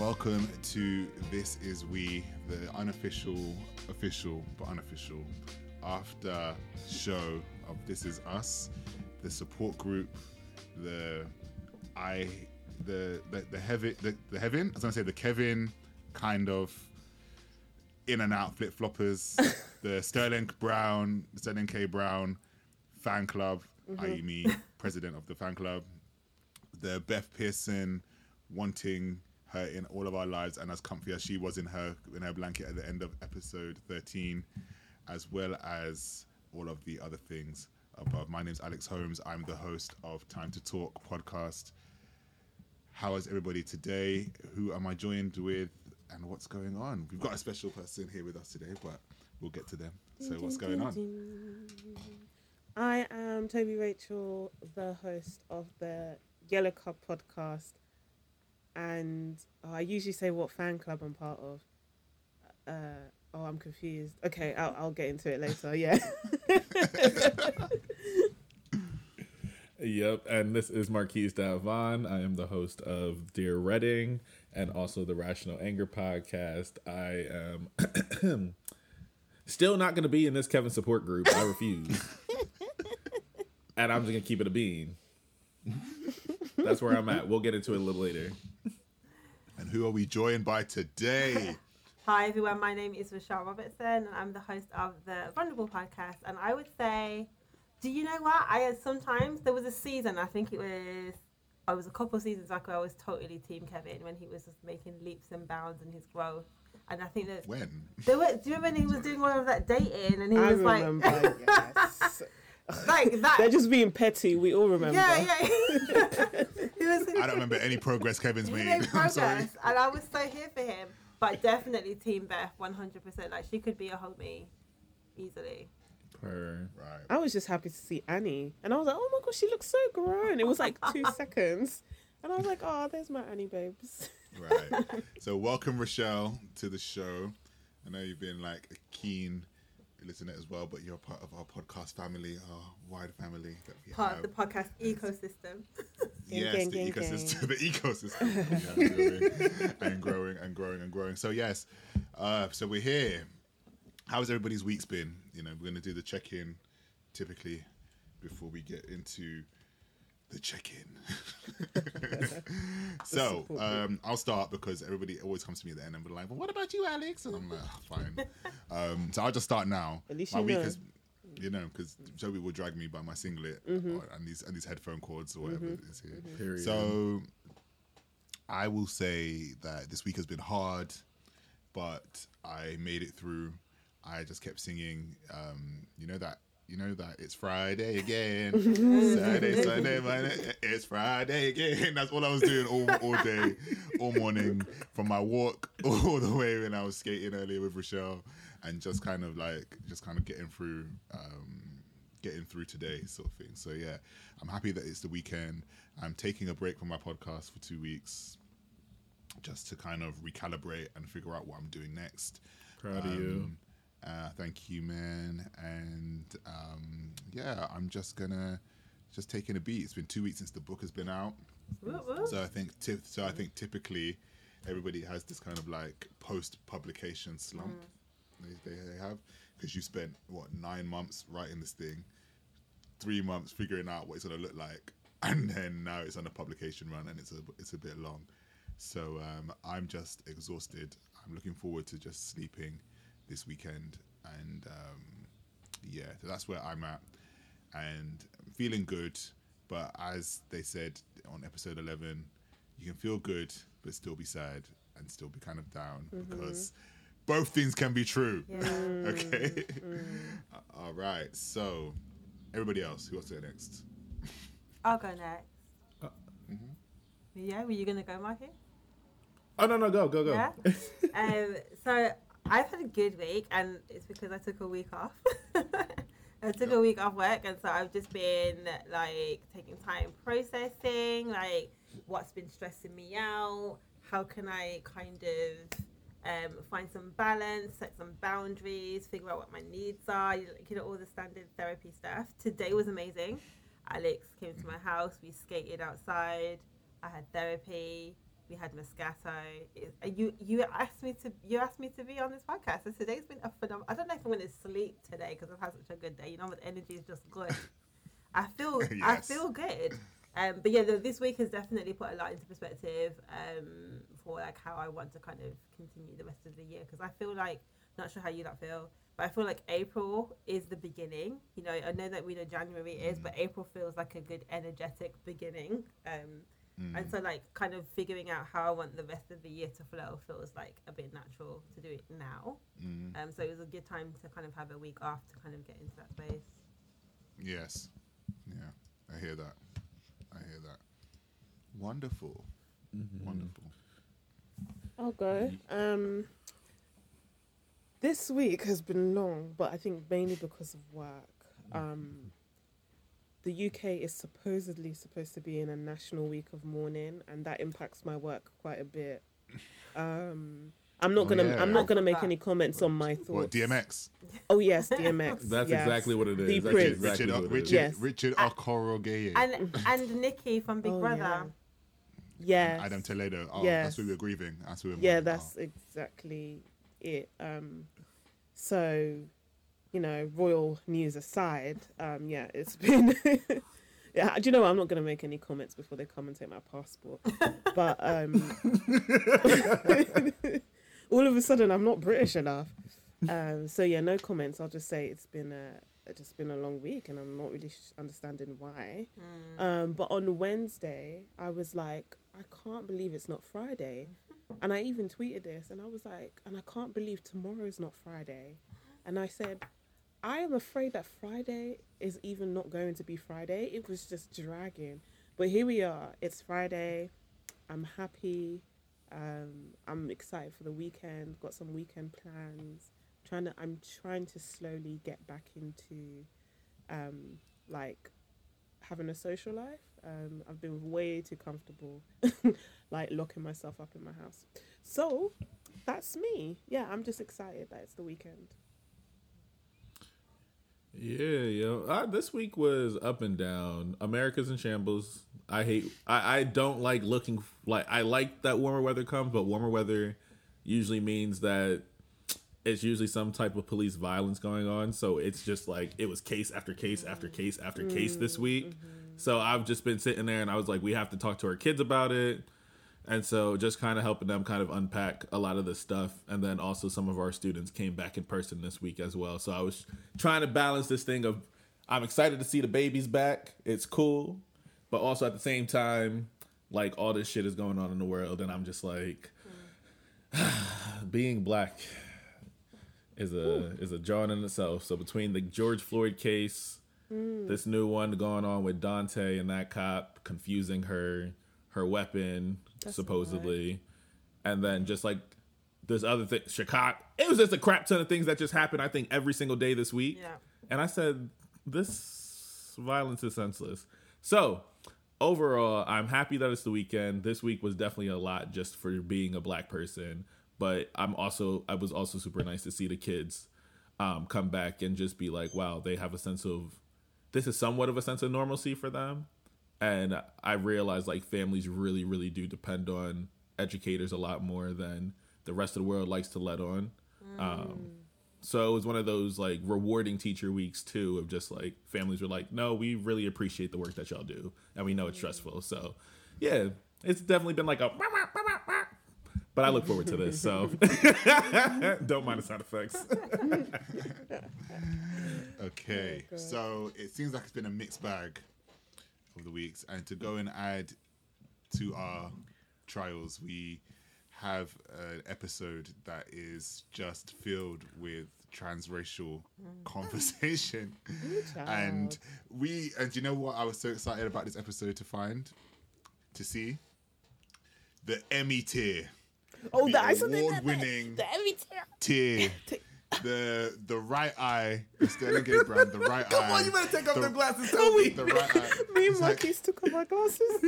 welcome to This Is We, the unofficial, official, but unofficial after show of This Is Us, the support group, the I, the the the heaven, the, the heaven. I was gonna say the Kevin kind of in and out flip floppers, the Sterling Brown, Sterling K Brown fan club, mm-hmm. i.e., me, president of the fan club, the Beth Pearson wanting her in all of our lives and as comfy as she was in her in her blanket at the end of episode 13 as well as all of the other things above. My name's alex holmes. I'm the host of time to talk podcast. How is everybody today? Who am i joined with? And what's going on? We've got a special person here with us today but we'll get to them. So what's going on? I am Toby Rachel, the host of the Yellow Cup podcast, and I usually say what fan club I'm part of. Uh, oh, I'm confused. Okay, I'll, I'll get into it later. Yeah. Yep, and this is Marquise Davon. I am the host of Dear Reading and also the Rational Anger podcast. I am still not going to be in this Kevin support group. I refuse. and I'm just going to keep it a bean. That's where I'm at. We'll get into it a little later. And who are we joined by today Hi everyone, my name is Rochelle Robertson and I'm the host of the Vulnerable podcast. And I would say, do you know what? I uh, sometimes there was a season, I think it was oh, I was a couple of seasons back where I was totally team Kevin when he was just making leaps and bounds in his growth. And I think that when there were do you remember when he was doing all of that dating and he I was like yes. like that They're just being petty. We all remember. Yeah, yeah. was i don't remember any progress kevin's made made i'm sorry progress, and I was so here for him. But definitely Team Beth, one hundred percent. Like she could be a homie easily. Per- right I was just happy to see Annie, and I was like, "Oh my gosh, she looks so grown." It was like two seconds, and I was like, "Oh, there's my Annie babes." Right. so welcome Rochelle to the show. I know you've been like a keen listener as well, but you're part of our podcast family, our wide family that we Part have. of the podcast ecosystem. yes, Gang, the gang, ecosystem, gang. the ecosystem that we and growing and growing and growing. So yes, uh, so we're here. How's everybody's week's been? You know, we're gonna do the check-in typically before we get into the check-in. so um, I'll start because everybody always comes to me at the end and be like, "Well, what about you, Alex?" And I'm like, oh, "Fine." Um, so I'll just start now. At least my you week know. has, you know, because Toby will drag me by my singlet Mm-hmm. or, and these and these headphone cords or whatever is here. Period. So I will say that this week has been hard, but I made it through. I just kept singing. Um, you know that. You know that it's Friday again. Saturday, Sunday, Monday. It's Friday again. That's what I was doing all, all day, all morning, from my walk all the way when I was skating earlier with Rochelle, and just kind of like just kind of getting through, um, getting through today, sort of thing. So yeah, I'm happy that it's the weekend. I'm taking a break from my podcast for two weeks, just to kind of recalibrate and figure out what I'm doing next. Proud of you. Uh, thank you, man. And um, yeah, I'm just gonna just taking a beat. It's been two weeks since the book has been out, Whoop, whoop. so I think tip, so I think typically everybody has this kind of like post publication slump. They, they, they have because you spent what nine months writing this thing, three months figuring out what it's gonna look like, and then now it's on a publication run and it's a it's a bit long. So um, I'm just exhausted. I'm looking forward to just sleeping this weekend, and um, yeah, so that's where I'm at, and I'm feeling good. But as they said on episode 11, you can feel good but still be sad and still be kind of down because both things can be true. Yeah. okay. All right. So, everybody else, who wants to go next? I'll go next. Uh, Yeah, were you gonna go, Marky? Oh no no go go go. Yeah. um, so I've had a good week, and it's because I took a week off. I took a week off work, and so I've just been like taking time processing, like what's been stressing me out. How can I kind of um, find some balance, set some boundaries, figure out what my needs are, you know, you know, all the standard therapy stuff. Today was amazing. Alex came to my house. We skated outside. I had therapy. We had Moscato. It- uh, You you asked me to you asked me to be on this podcast. So today's been a phenomenal. I don't know if I'm going to sleep today because I've had such a good day. You know, the energy is just good. I feel I feel good. Um, but yeah, the, this week has definitely put a lot into perspective um, for like how I want to kind of continue the rest of the year because I feel like not sure how you that feel, but I feel like April is the beginning. You know, I know that we know January is, but April feels like a good energetic beginning. Um, Mm. and so like kind of figuring out how I want the rest of the year to flow feels like a bit natural to do it now. Mm. Um, so it was a good time to kind of have a week off to kind of get into that space. Yes. Yeah. I hear that. I hear that. Wonderful. Wonderful. I'll go. Um, this week has been long, but I think mainly because of work. Um, the UK is supposedly supposed to be in a national week of mourning, and that impacts my work quite a bit. Um, I'm not Oh, gonna. yeah. I'm not gonna make any comments on my thoughts. What DMX? Oh yes, DMX. That's yes. exactly what it is. The That's Prince. exactly Richard, what it is. Richard, Yes. Richard. Okorogheye. And and Nikki from Big Oh, Brother. Yeah. Yes. Adam Toledo. Oh, Yes. that's what we were grieving. That's what we were yeah mourning. that's exactly it um so you know royal news aside um yeah it's been yeah do you know what? i'm not going to make any comments before they come and take my passport but um all of a sudden i'm not british enough um so yeah no comments i'll just say it's been a it's just been a long week and i'm not really sh- understanding why um, but on Wednesday, I was like, I can't believe it's not Friday. And I even tweeted this and I was like, and I can't believe tomorrow's not Friday. And I said, I am afraid that Friday is even not going to be Friday. It was just dragging. But here we are. It's Friday. I'm happy. Um, I'm excited for the weekend. Got some weekend plans. Trying to I'm trying to slowly get back into um like having a social life. Um, I've been way too comfortable, like locking myself up in my house. So that's me. Yeah, I'm just excited that it's the weekend. Yeah, yo. Uh, this week was up and down. America's in shambles. I hate. I, I don't like looking like. I like that warmer weather comes, but warmer weather usually means that it's usually some type of police violence going on. So it's just like it was case after case after case after case this week. So I've just been sitting there and I was like, we have to talk to our kids about it. And so just kind of helping them kind of unpack a lot of this stuff. And then also some of our students came back in person this week as well. So I was trying to balance this thing of I'm excited to see the babies back. It's cool. But also at the same time, like all this shit is going on in the world. And I'm just like, being black is a is a drawing in itself. So between the George Floyd case, mm. this new one going on with Daunte and that cop confusing her her weapon That's supposedly, and then just like this other thing, Chicago. It was just a crap ton of things that just happened. I think every single day this week. Yeah. And I said, this violence is senseless. So, overall, I'm happy that it's the weekend. This week was definitely a lot just for being a black person. But I'm also, I was also super nice to see the kids um, come back and just be like, wow, they have a sense of, this is somewhat of a sense of normalcy for them. And I realized like families really, really do depend on educators a lot more than the rest of the world likes to let on. Um, so it was one of those like rewarding teacher weeks too of just like families were like, no, we really appreciate the work that y'all do, and we know it's stressful. So yeah, it's definitely been like a. But I look forward to this, so don't mind the sound effects. Okay, God. so it seems like it's been a mixed bag of the weeks, and to go and add to our trials, we have an episode that is just filled with transracial mm. conversation, and we and you know what I was so excited about this episode to find, to see, the Emmy tier, Oh, the the I saw the- award-winning the every tear. tier. The the right eye, Sterling K Brown, the right eye. Come on, you better take off the- them glasses, The right eye. Me and It's like- took off our glasses.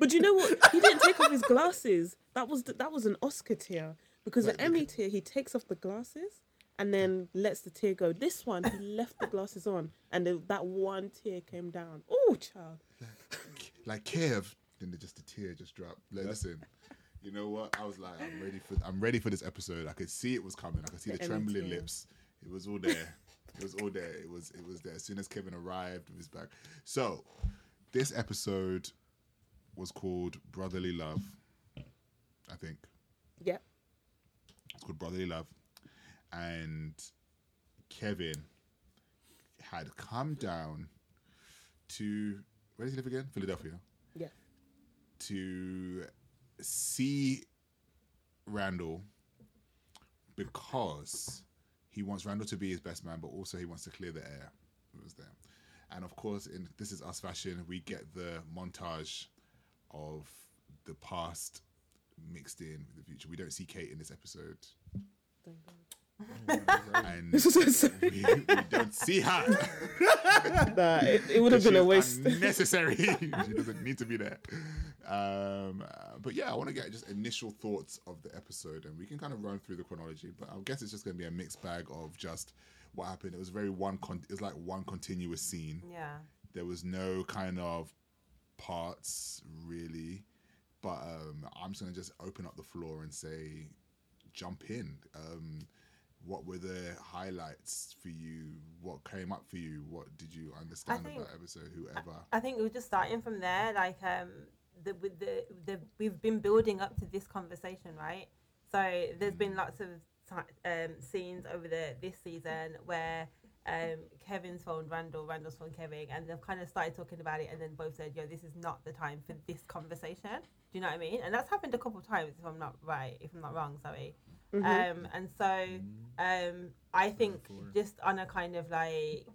but you know what? He didn't take off his glasses. That was the, that was an Oscar tier because Like, the Emmy tier he takes off the glasses and then lets the tear go. This one he left the glasses on and the, that one tear came down. Oh, child. like Kev, then the- just a tear just dropped. Like, listen, You know what? I was like, I'm ready for I'm ready for this episode. I could see it was coming. I could see the, The trembling lips. It was all there. it was all there. It was it was there. As soon as Kevin arrived with his bag. So this episode was called Brotherly Love. I think. Yep. It's called Brotherly Love. And Kevin had come down to where does he live again? Philadelphia. Yeah. To see Randall because he wants Randall to be his best man, but also he wants to clear the air. It was there. And of course, in This Is Us fashion, we get the montage of the past mixed in with the future. We don't see Kate in this episode. Thank God. And we, we don't see her. Nah, it, it would have been a waste. Necessary. she doesn't need to be there. Um, uh, but yeah, I want to get just initial thoughts of the episode, and we can kind of run through the chronology. But I guess it's just going to be a mixed bag of just what happened. It was very one. Con- it was like one continuous scene. Yeah. There was no kind of parts really. But um, I'm just gonna just open up the floor and say, jump in. Um, what were the highlights for you? What came up for you? What did you understand think- about episode? Whoever. I think we're just starting from there. Like, um, the with the the we've been building up to this conversation, right? So there's been lots of um, scenes over the this season where um, Kevin's phoned Randall, Randall's phoned Kevin, and they've kind of started talking about it, and then both said, "Yo, this is not the time for this conversation." Do you know what I mean? And that's happened a couple of times, if I'm not right, if I'm not wrong, sorry. Um, and so um, I think just on a kind of like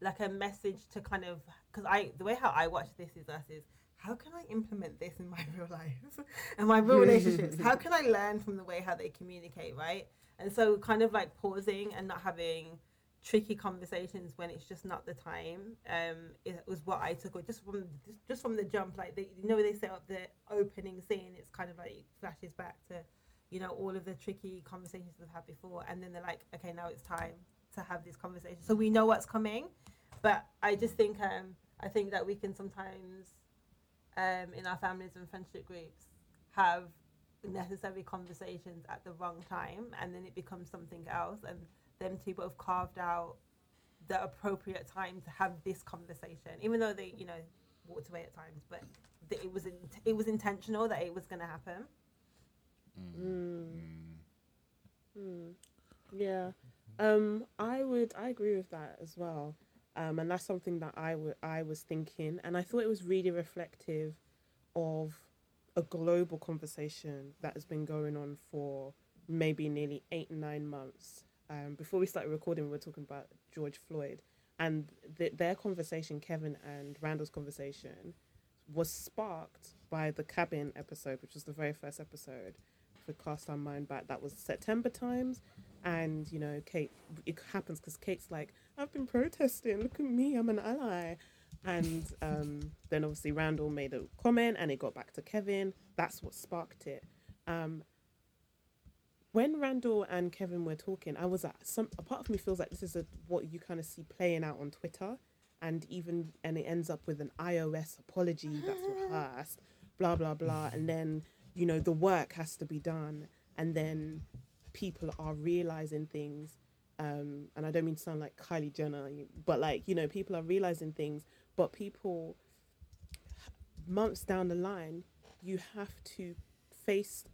like a message to kind of because I the way how I watch this is us is how can I implement this in my real life and my real relationships? How can I learn from the way how they communicate, right? And so kind of like pausing and not having tricky conversations when it's just not the time um it was what I took or just from just from the jump like they, you know they set up the opening scene it's kind of like flashes back to you know all of the tricky conversations we've had before. And then they're like okay now it's time to have this conversation. So we know what's coming but i just think um i think that we can sometimes um in our families and friendship groups have necessary conversations at the wrong time and then it becomes something else. And them two both carved out the appropriate time to have this conversation even though they you know walked away at times. But it was in, it was intentional that it was going to happen Yeah. Um, I would I agree with that as well. Um, and that's something that I would I was thinking and I thought it was really reflective of a global conversation that has been going on for maybe nearly eight nine months. Um, before we started recording, we were talking about George Floyd, and th- their conversation, Kevin and Randall's conversation, was sparked by the cabin episode, which was the very first episode. Cast our mind back, that was September times, and you know, Kate. It happens because Kate's like, "I've been protesting. Look at me. I'm an ally." And um, then obviously Randall made a comment, and it got back to Kevin. That's what sparked it. Um, when Randall and Kevin were talking, I was at some a part of me feels like this is a, what you kind of see playing out on Twitter, and even and it ends up with an iOS apology that's rehearsed, blah blah blah, and then you know the work has to be done, and then people are realizing things, um, and I don't mean to sound like Kylie Jenner, but like you know people are realizing things, but people months down the line, you have to face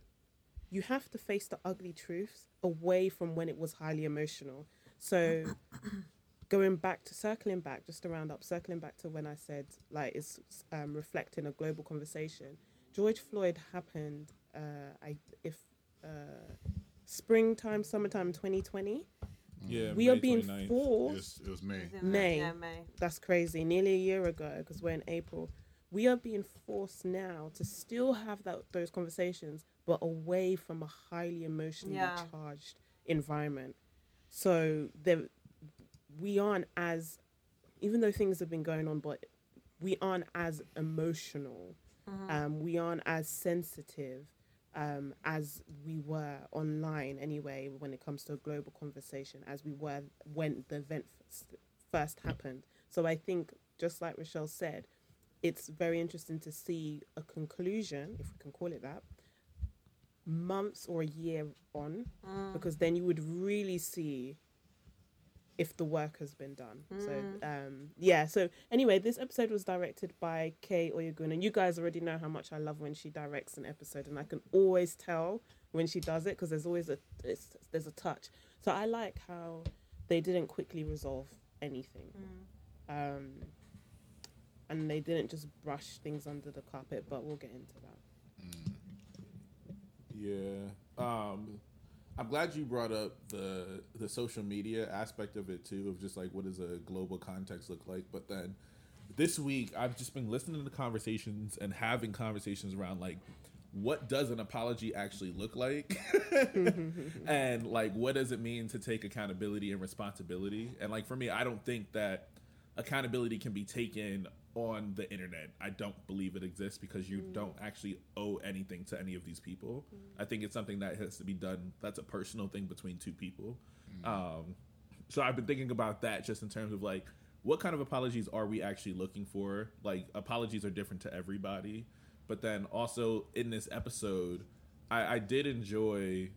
you have to face the ugly truths away from when it was highly emotional. So going back to circling back, just to round up, circling back to when I said like it's um, reflecting a global conversation. George Floyd happened, uh, I if uh, springtime, summertime, twenty twenty. Yeah, We May are being 29th. It forced was, it was May. It was in May. yeah, May. that's crazy. Nearly a year ago, because we're in April. We are being forced now to still have that those conversations, but away from a highly emotionally Yeah. charged environment. So there, we aren't as, even though things have been going on, but we aren't as emotional. Um, we aren't as sensitive um, as we were online anyway when it comes to a global conversation as we were when the event f- first happened. So I think, just like Rochelle said, it's very interesting to see a conclusion, if we can call it that, months or a year on Mm. because then you would really see if the work has been done. So um yeah, so anyway, this episode was directed by Kay Oyegun and you guys already know how much I love when she directs an episode and I can always tell when she does it because there's always a it's, there's a touch. So I like how they didn't quickly resolve anything. Um and they didn't just brush things under the carpet, but we'll get into that. Yeah. Um, I'm glad you brought up the the social media aspect of it too, of just like what does a global context look like. But then this week, I've just been listening to conversations and having conversations around like what does an apology actually look like, and like what does it mean to take accountability and responsibility. And like for me, I don't think that accountability can be taken on the internet. I don't believe it exists because you mm. don't actually owe anything to any of these people. Mm. I think it's something that has to be done. That's a personal thing between two people. Mm. Um, so I've been thinking about that just in terms of like what kind of apologies are we actually looking for? Like apologies are different to everybody, but then also in this episode, I, I did enjoy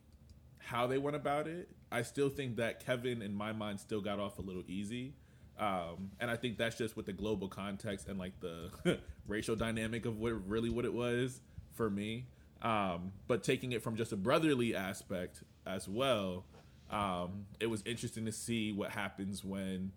how they went about it. I still think that Kevin, in my mind, still got off a little easy. Um, and I think that's just with the global context and like the racial dynamic of what really what it was for me. Um, but taking it from just a brotherly aspect as well, um, it was interesting to see what happens when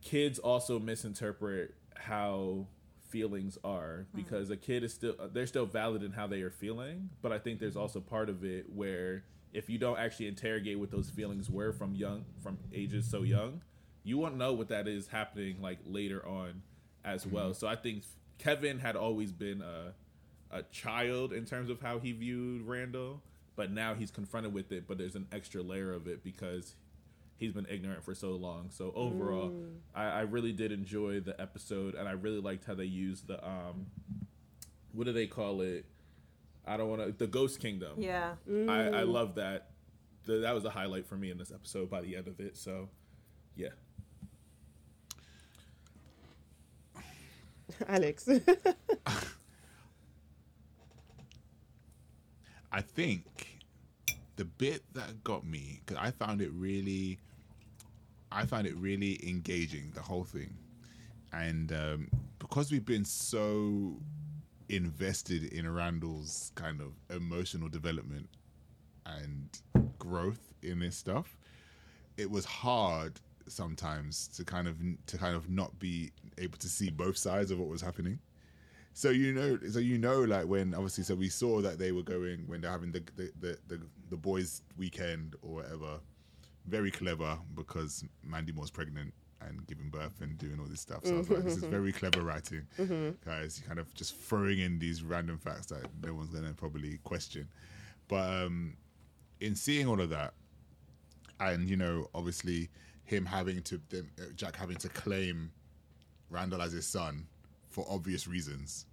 kids also misinterpret how feelings are because a kid is still they're still valid in how they are feeling but i think there's also part of it where if you don't actually interrogate what those feelings were from young from ages so young you won't know what that is happening like later on as mm-hmm. well so i think kevin had always been a, a child in terms of how he viewed randall but now he's confronted with it but there's an extra layer of it because he's been ignorant for so long. So overall, mm. I, I really did enjoy the episode, and I really liked how they used the um, what do they call it? I don't want to the Ghost Kingdom. Yeah. I, I mm. love that. The, that was a highlight for me in this episode. By the end of it, so yeah. Alex. I think the bit that got me because I found it really, I found it really engaging the whole thing, and um, because we've been so invested in Randall's kind of emotional development and growth in this stuff, it was hard sometimes to kind of to kind of not be able to see both sides of what was happening. So you know, so you know, like when obviously, so we saw that they were going when they're having the the the, the, the boys' weekend or whatever. Very clever because Mandy Moore's pregnant and giving birth and doing all this stuff. So I was like, this is very clever writing, guys. You kind of just throwing in these random facts that no one's gonna probably question. But um, in seeing all of that, and you know, obviously him having to them, uh, Jack having to claim Randall as his son for obvious reasons,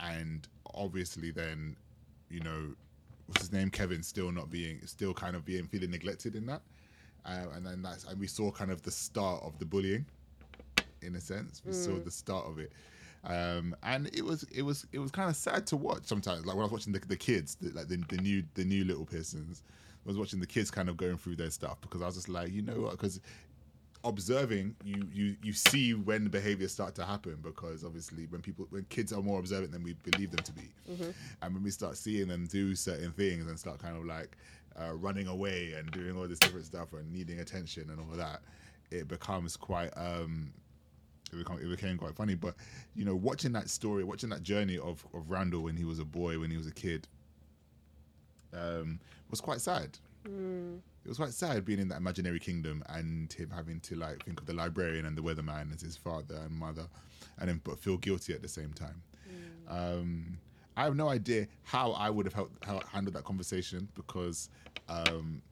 and obviously then, you know, what's his name, Kevin, still not being, still kind of being feeling neglected in that, uh, and then that's and we saw kind of the start of the bullying, in a sense. We saw the start of it. Um, and it was it was it was kind of sad to watch sometimes. Like when I was watching the, the kids, the, like the, the new the new little persons, I was watching the kids kind of going through their stuff because I was just like, you know what? Because observing, you you you see when behaviors start to happen because obviously when people when kids are more observant than we believe them to be, and when we start seeing them do certain things and start kind of like uh, running away and doing all this different stuff and needing attention and all that, it becomes quite. Um, it became, it became quite funny, but you know, watching that story, watching that journey of, of Randall when he was a boy, when he was a kid, um, was quite sad. It was quite sad being in that imaginary kingdom and him having to like think of the librarian and the weatherman as his father and mother, and then but feel guilty at the same time. Um, I have no idea how I would have helped, how handled that conversation because um,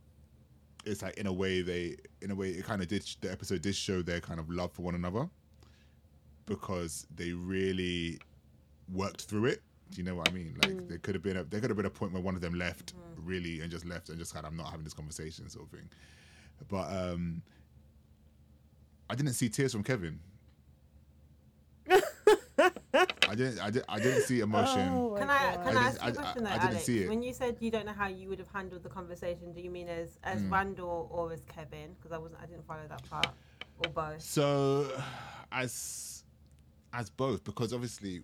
it's like in a way they in a way it kind of did the episode did show their kind of love for one another because they really worked through it. Do you know what I mean? Like there could have been a there could have been a point where one of them left really and just left and just kind of I'm not having this conversation sort of thing. But um I didn't see tears from Kevin. I didn't. I didn't. I didn't see emotion. Oh, my Can I can I, I ask didn't- you a I- question I- though, I didn't Alex? see it. When you said you don't know how you would have handled the conversation, do you mean as as Mm. Randall or as Kevin? Because I wasn't, I didn't follow that part, or both. So, as as both, because obviously,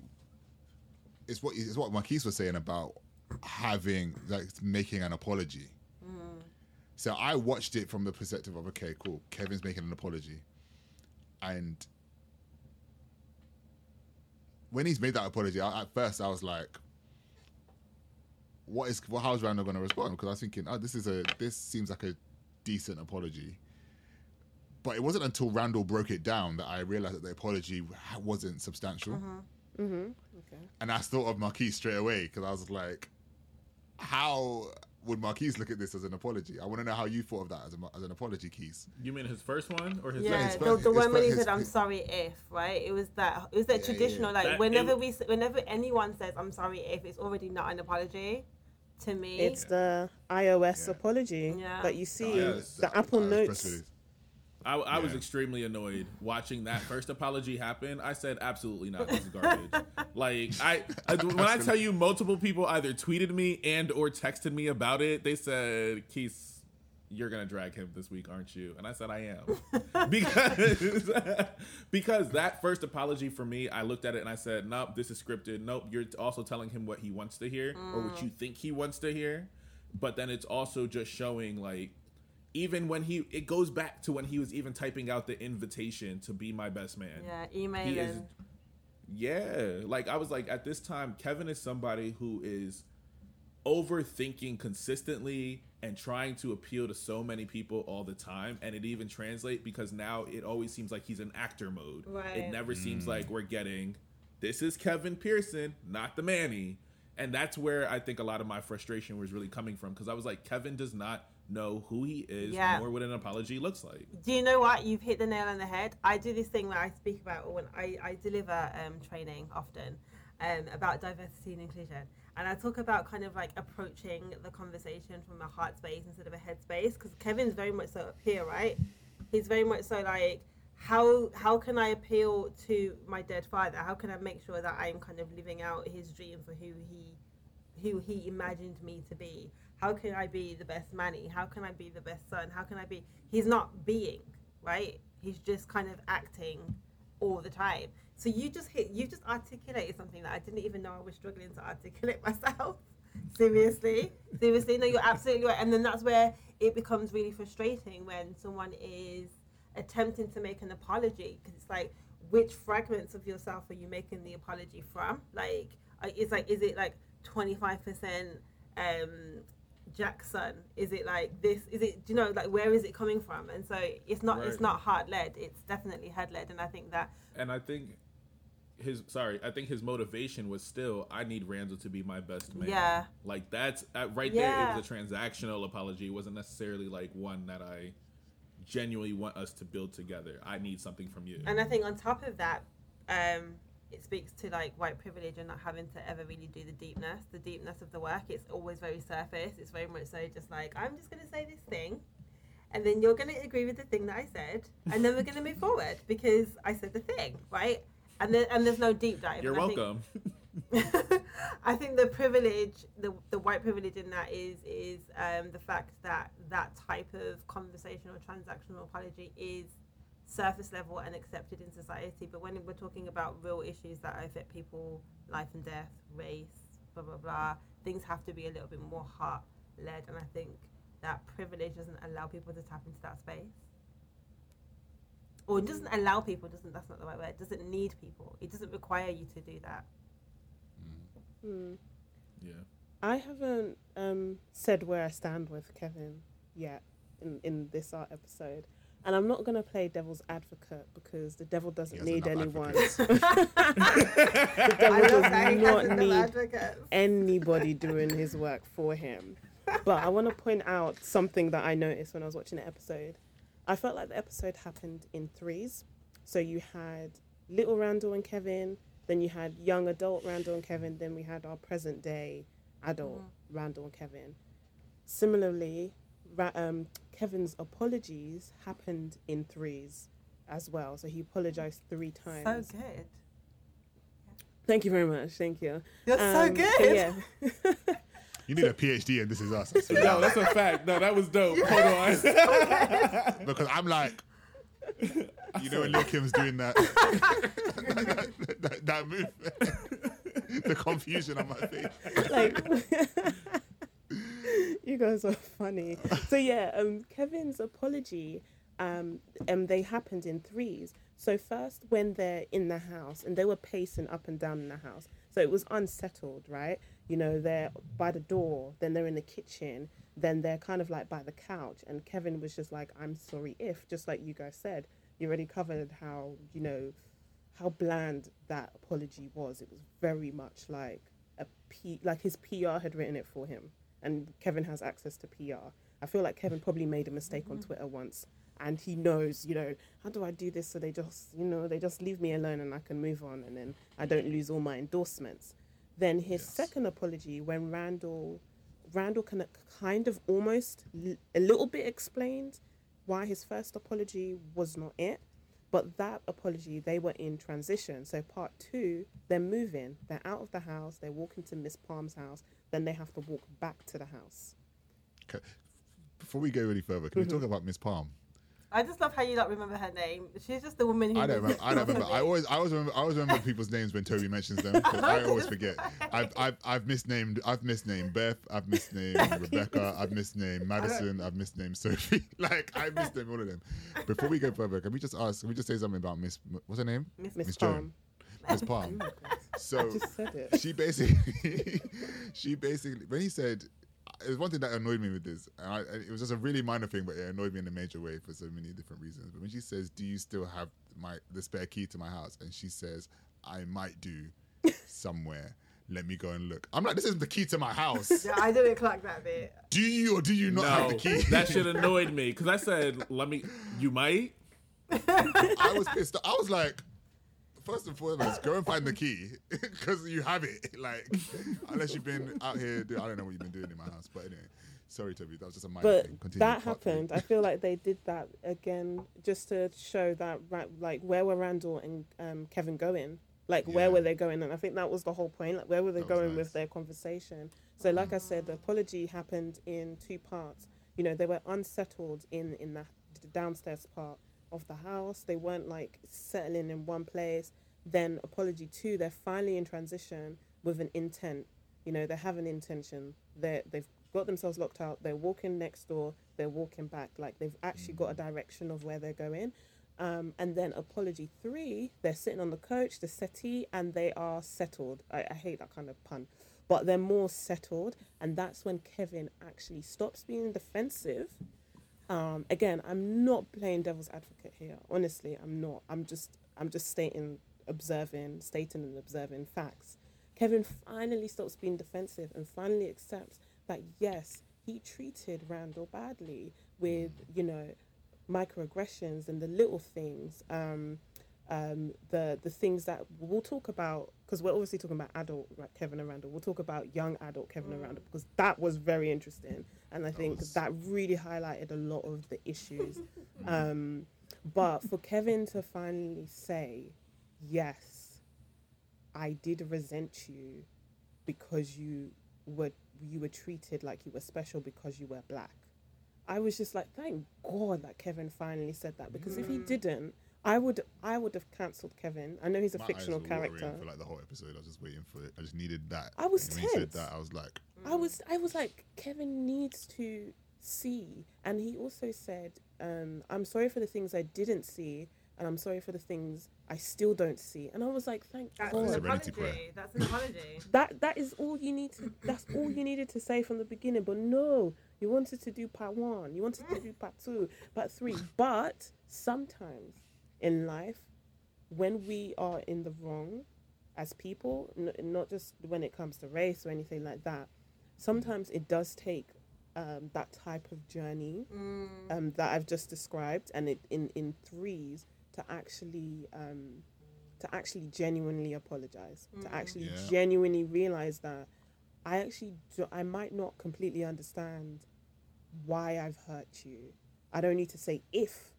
it's what it's what Marquise was saying about having like making an apology. So I watched it from the perspective of okay, cool. Kevin's making an apology, and when he's made that apology, I, at first I was like, "What is? Well, how's Randall going to respond?" Because I was thinking, "Oh, this is a this seems like a decent apology." But it wasn't until Randall broke it down that I realized that the apology wasn't substantial. Mm-hmm. Mm-hmm. Okay. And I thought of Marquise straight away because I was like, how would Marquise look at this as an apology? I want to know how you thought of that as, a, as an apology, Keys. You mean his first one or his Yeah, his the, first- the his one when he said, "I'm sorry if," right? It was that. It was that Yeah, yeah. traditional. Like That- whenever w- we, whenever anyone says, "I'm sorry if," it's already not an apology. To me, It's the iOS Yeah. apology Yeah. that you see oh, Yeah, the Apple press Notes. I, I was extremely annoyed watching that first apology happen. I said, absolutely not. This is garbage. like I, I, when I tell you, multiple people either tweeted me and or texted me about it. They said, "Keith, you're gonna drag him this week, aren't you?" And I said, "I am," because because that first apology for me, I looked at it and I said, "Nope, this is scripted. Nope, you're also telling him what he wants to hear or what mm. you think he wants to hear." But then it's also just showing like even when he it goes back to when he was even typing out the invitation to be my best man. yeah, He is yeah, like I was like at this time Kevin is somebody who is overthinking consistently and trying to appeal to so many people all the time and it even translate because now it always seems like he's in actor mode. Right. It never seems mm. like we're getting this is Kevin Pearson, not the Manny. And that's where I think a lot of my frustration was really coming from because I was like Kevin does not know who he is Yeah. nor what an apology looks like. Do you know what? You've hit the nail on the head. I do this thing where I speak about, when I, I deliver um, training often um, about diversity and inclusion. And I talk about kind of like approaching the conversation from a heart space instead of a head space. Because Kevin's very much so up here, right? He's very much so like, how how can I appeal to my dead father? How can I make sure that I'm kind of living out his dream for who he who he imagined me to be. How can I be the best Manny? How can I be the best son? How can I be? He's not being, right? He's just kind of acting all the time. So you just hit, you just articulated something that I didn't even know I was struggling to articulate myself. Seriously, seriously, no, you're absolutely right. And then that's where it becomes really frustrating when someone is attempting to make an apology because it's like, which fragments of yourself are you making the apology from? Like, it's like, is it like 25% um, Jackson? Is it like this? Is it, do you know, like, where is it coming from? And so it's not, it's not heart led. It's definitely head led. And I think that and I think his sorry, I think his motivation was still I need Randall to be my best man. Yeah. like that's uh, right Yeah. there. It was a transactional apology. It wasn't necessarily like one that I genuinely want us to build together. I need something from you. And I think on top of that, um, it speaks to like white privilege and not having to ever really do the deepness, the deepness of the work. It's always very surface. It's very much so just like I'm just gonna say this thing, and then you're gonna agree with the thing that I said, and then we're gonna move forward because I said the thing, right? And then and there's no deep dive. You're And I think- welcome. I think the privilege, the the white privilege in that is is um, the fact that that type of conversational transactional apology is surface level and accepted in society. But when we're talking about real issues that affect people, life and death, race, blah blah blah, things have to be a little bit more heart led. And I think that privilege doesn't allow people to tap into that space. Or it doesn't allow people, doesn't that's not the right word, it doesn't need people. It doesn't require you to do that. Hmm. yeah. I haven't um, said where I stand with Kevin yet in, in this art episode. And I'm not going to play devil's advocate because the devil doesn't need anyone. the devil does not need advocates. anybody doing his work for him. But I want to point out something that I noticed when I was watching the episode. I felt like the episode happened in threes. So you had little Randall and Kevin, then you had young adult Randall and Kevin, then we had our present day adult Randall and Kevin. Similarly, Ra- um, Kevin's apologies happened in threes as well. So he apologized three times. So times. good. Thank you very much. Thank you. You're so Um, good. but yeah. You need a PhD and this is us. No, that's a fact. No, that was dope. Hold on. because I'm like, you know, when Lil Kim's doing that, that, that, that move, the confusion on my face. like you guys are funny. So yeah, um, Kevin's apology, um, um, they happened in threes. So first, when they're in the house and they were pacing up and down in the house, so it was unsettled, right? You know, they're by the door, then they're in the kitchen, then they're kind of like by the couch, and Kevin was just like, "I'm sorry if," just like you guys said. You already covered how you know how bland that apology was. It was very much like a P, like his PR had written it for him, and Kevin has access to PR. I feel like Kevin probably made a mistake on mm-hmm. Twitter once, and he knows, you know, how do I do this so they just, you know, they just leave me alone and I can move on, and then I don't lose all my endorsements. Then his Yes. second apology, when Randall, Randall kind of, kind of almost a little bit explained why his first apology was not it. But that apology, they were in transition. So part two, they're moving. They're out of the house. They're walking to Miss Palm's house. Then they have to walk back to the house. Okay. Before we go any further, can we mm-hmm. talk about Miss Palm? I just love how you don't remember her name. She's just the woman who. I don't remember. I don't remember. I always, I always remember. I always remember people's names when Toby mentions them. 'cause I always forget. I've, I've, I've misnamed. I've misnamed Beth. I've misnamed Rebecca. I've misnamed Madison. I've misnamed Sophie. Like I misnamed all of them. Before we go further, can we just ask? Can we just say something about Miss? What's her name? Miss Miss Miss Palm. Joan. Miss Palm. So I just said it. she basically, she basically, when he said, there's one thing that annoyed me with this, and I, it was just a really minor thing, but it annoyed me in a major way for so many different reasons. But when she says, "Do you still have my the spare key to my house?" and she says, "I might do somewhere." Let me go and look. I'm like, this isn't the key to my house. Yeah, I didn't clock that bit. Do you or do you not have the key? that shit annoyed me because I said, "Let me." You might. I was pissed. I was like, first and foremost, go and find the key because you have it. Like, unless you've been out here, do- I don't know what you've been doing in my house. But anyway, sorry, Toby, that was just a minor But thing. Continue, that happened. I feel like they did that again just to show that, like, where were Randall and um, Kevin going? Like, where Yeah. were they going? And I think that was the whole point. Like, where were they That going nice. with their conversation? So, like I said, the apology happened in two parts. You know, they were unsettled in in the downstairs part of the house. They weren't like settling in one place. Then apology two, they're finally in transition with an intent. You know, they have an intention. They they've got themselves locked out. They're walking next door. They're walking back. Like they've actually got a direction of where they're going. Um, and then apology three, they're sitting on the coach, the settee, and they are settled. I, I hate that kind of pun, but they're more settled, and that's when Kevin actually stops being defensive. Um, again, I'm not playing devil's advocate here. Honestly, I'm not. I'm just I'm just stating, observing, stating and observing facts. Kevin finally stops being defensive and finally accepts that yes, he treated Randall badly with you know microaggressions and the little things. Um, um, the the things that we'll talk about because we're obviously talking about adult like Kevin and Randall. We'll talk about young adult Kevin and Randall because that was very interesting, and I think was- that really highlighted a lot of the issues. um, but for Kevin to finally say, "Yes, I did resent you because you were you were treated like you were special because you were black," I was just like, "Thank God that Kevin finally said that because if he didn't." I would I would have cancelled Kevin. I know he's a My eyes fictional were watering character. for like the whole episode. I was just waiting for it. I just needed that. I was And when he said tense. that, I was like, I was I was like Kevin needs to see, and he also said, um, "I'm sorry for the things I didn't see, and I'm sorry for the things I still don't see." And I was like, "Thank That's God." an Serenity apology. prayer. That's an apology. That that is all you need to. That's all you needed to say from the beginning. But no, you wanted to do part one. You wanted to do part two, part three. But sometimes in life, when we are in the wrong as people, n- not just when it comes to race or anything like that, sometimes it does take um, that type of journey um, that I've just described, and it in in threes to actually um, to actually genuinely apologize, to actually Yeah. genuinely realize that I actually do, I might not completely understand why I've hurt you. I don't need to say if,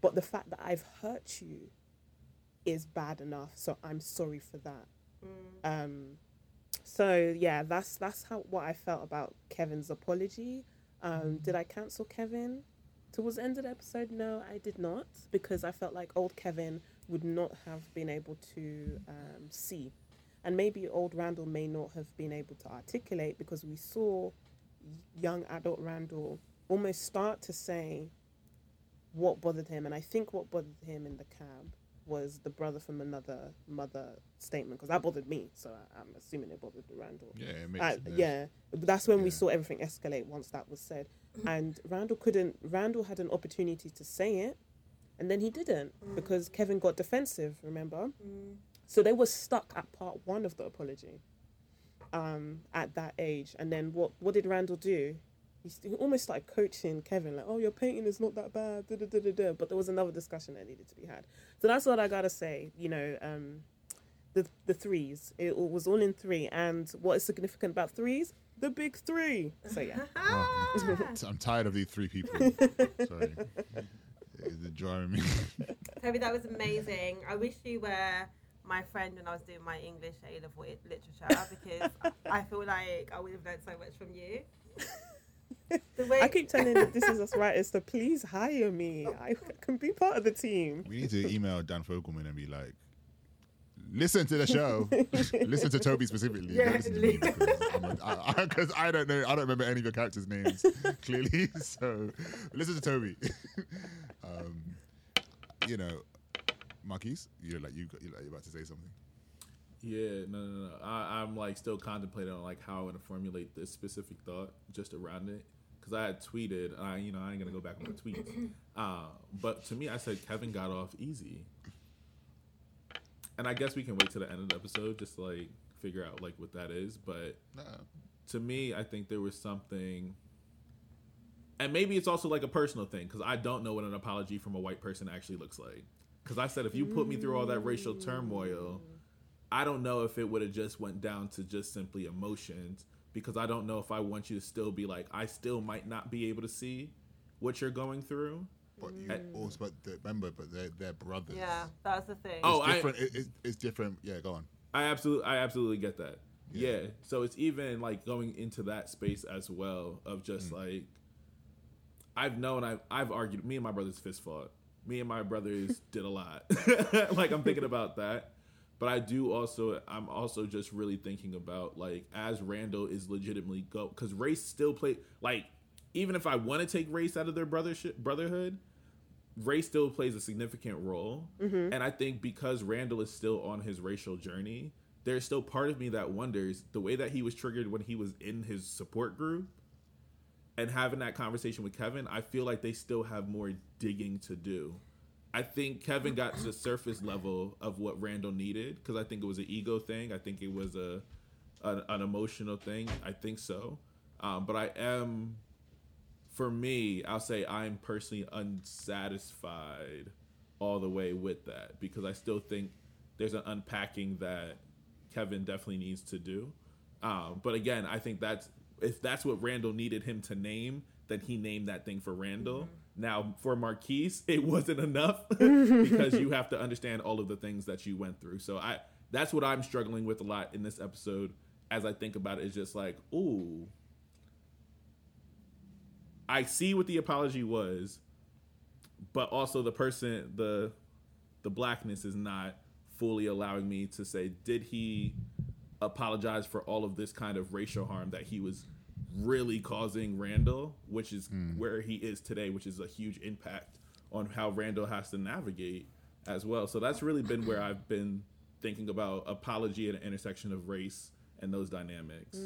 but the fact that I've hurt you is bad enough. So I'm sorry for that. Um, so yeah, that's that's how what I felt about Kevin's apology. Um, did I cancel Kevin towards the end of the episode? No, I did not because I felt like old Kevin would not have been able to um, see, and maybe old Randall may not have been able to articulate because we saw young adult Randall almost start to say what bothered him, and I think what bothered him in the cab was the brother from another mother statement because that bothered me. So I, I'm assuming it bothered Randall. Yeah, it makes Uh, sense. yeah, that's when we saw everything escalate once that was said, and Randall couldn't. Randall had an opportunity to say it, and then he didn't because Kevin got defensive. Remember, so they were stuck at part one of the apology. Um, at that age, and then what? What did Randall do? He, st- he almost started coaching Kevin, like, "Oh, your painting is not that bad." Da, da, da, da, da. But there was another discussion that needed to be had. So that's what I gotta say. You know, um, the the threes. It was all in three. And what is significant about threes? The big three. So yeah. I'm tired of these three people. Sorry. It's driving me. Toby, that was amazing. I wish you were my friend when I was doing my English A level literature because I feel like I would have learned so much from you. The way I keep telling the This Is Us writers to please hire me. I can be part of the team. We need to email Dan Fogelman and be like, listen to the show. listen to Toby specifically. Yeah, Don't to me because I'm a, I, I, 'cause I don't know. I don't remember any of your characters' names clearly. So listen to Toby. um, you know, Marquise, you're like you you're like you're about to say something. Yeah, no, no, no. I, I'm like still contemplating on like how I want to formulate this specific thought just around it because I had tweeted. I, you know, I ain't gonna go back on my tweets. Uh, but to me, I said Kevin got off easy, and I guess we can wait to the end of the episode just to like figure out like what that is. But No. to me, I think there was something, and maybe it's also like a personal thing because I don't know what an apology from a white person actually looks like. Because I said if you put me through all that racial turmoil, I don't know if it would have just went down to just simply emotions. Because I don't know if I want you to still be like I still might not be able to see what you're going through. But you Mm. also, but remember, but they're they're brothers. yeah, that's the thing. Oh, it's I- different. it, it's, it's different. Yeah, go on. I absolutely, I absolutely get that. Yeah. Yeah. So it's even like going into that space as well of Mm. just like I've known I've I've argued. Me and my brothers fist fought. Me and my brothers did a lot. like I'm thinking about that. But I do also I'm also just really thinking about like as Randall is legitimately go because race still play like even if I want to take race out of their brothership brotherhood, race still plays a significant role. Mm-hmm. And I think because Randall is still on his racial journey, there's still part of me that wonders the way that he was triggered when he was in his support group and having that conversation with Kevin, I feel like they still have more digging to do. I think Kevin got to the surface level of what Randall needed because I think it was an ego thing. I think it was a an, an emotional thing. I think so. Um, but I am for me, I'll say I'm personally unsatisfied all the way with that because I still think there's an unpacking that Kevin definitely needs to do. Um, but again, I think that's if that's what Randall needed him to name, then he named that thing for Randall. Now for Marquise, it wasn't enough because you have to understand all of the things that you went through. So I that's what I'm struggling with a lot in this episode as I think about it is just like, ooh, I see what the apology was, but also the person the the blackness is not fully allowing me to say did he apologize for all of this kind of racial harm that he was really causing Randall, which is where he is today, which is a huge impact on how Randall has to navigate as well. So that's really been where I've been thinking about apology at an intersection of race and those dynamics.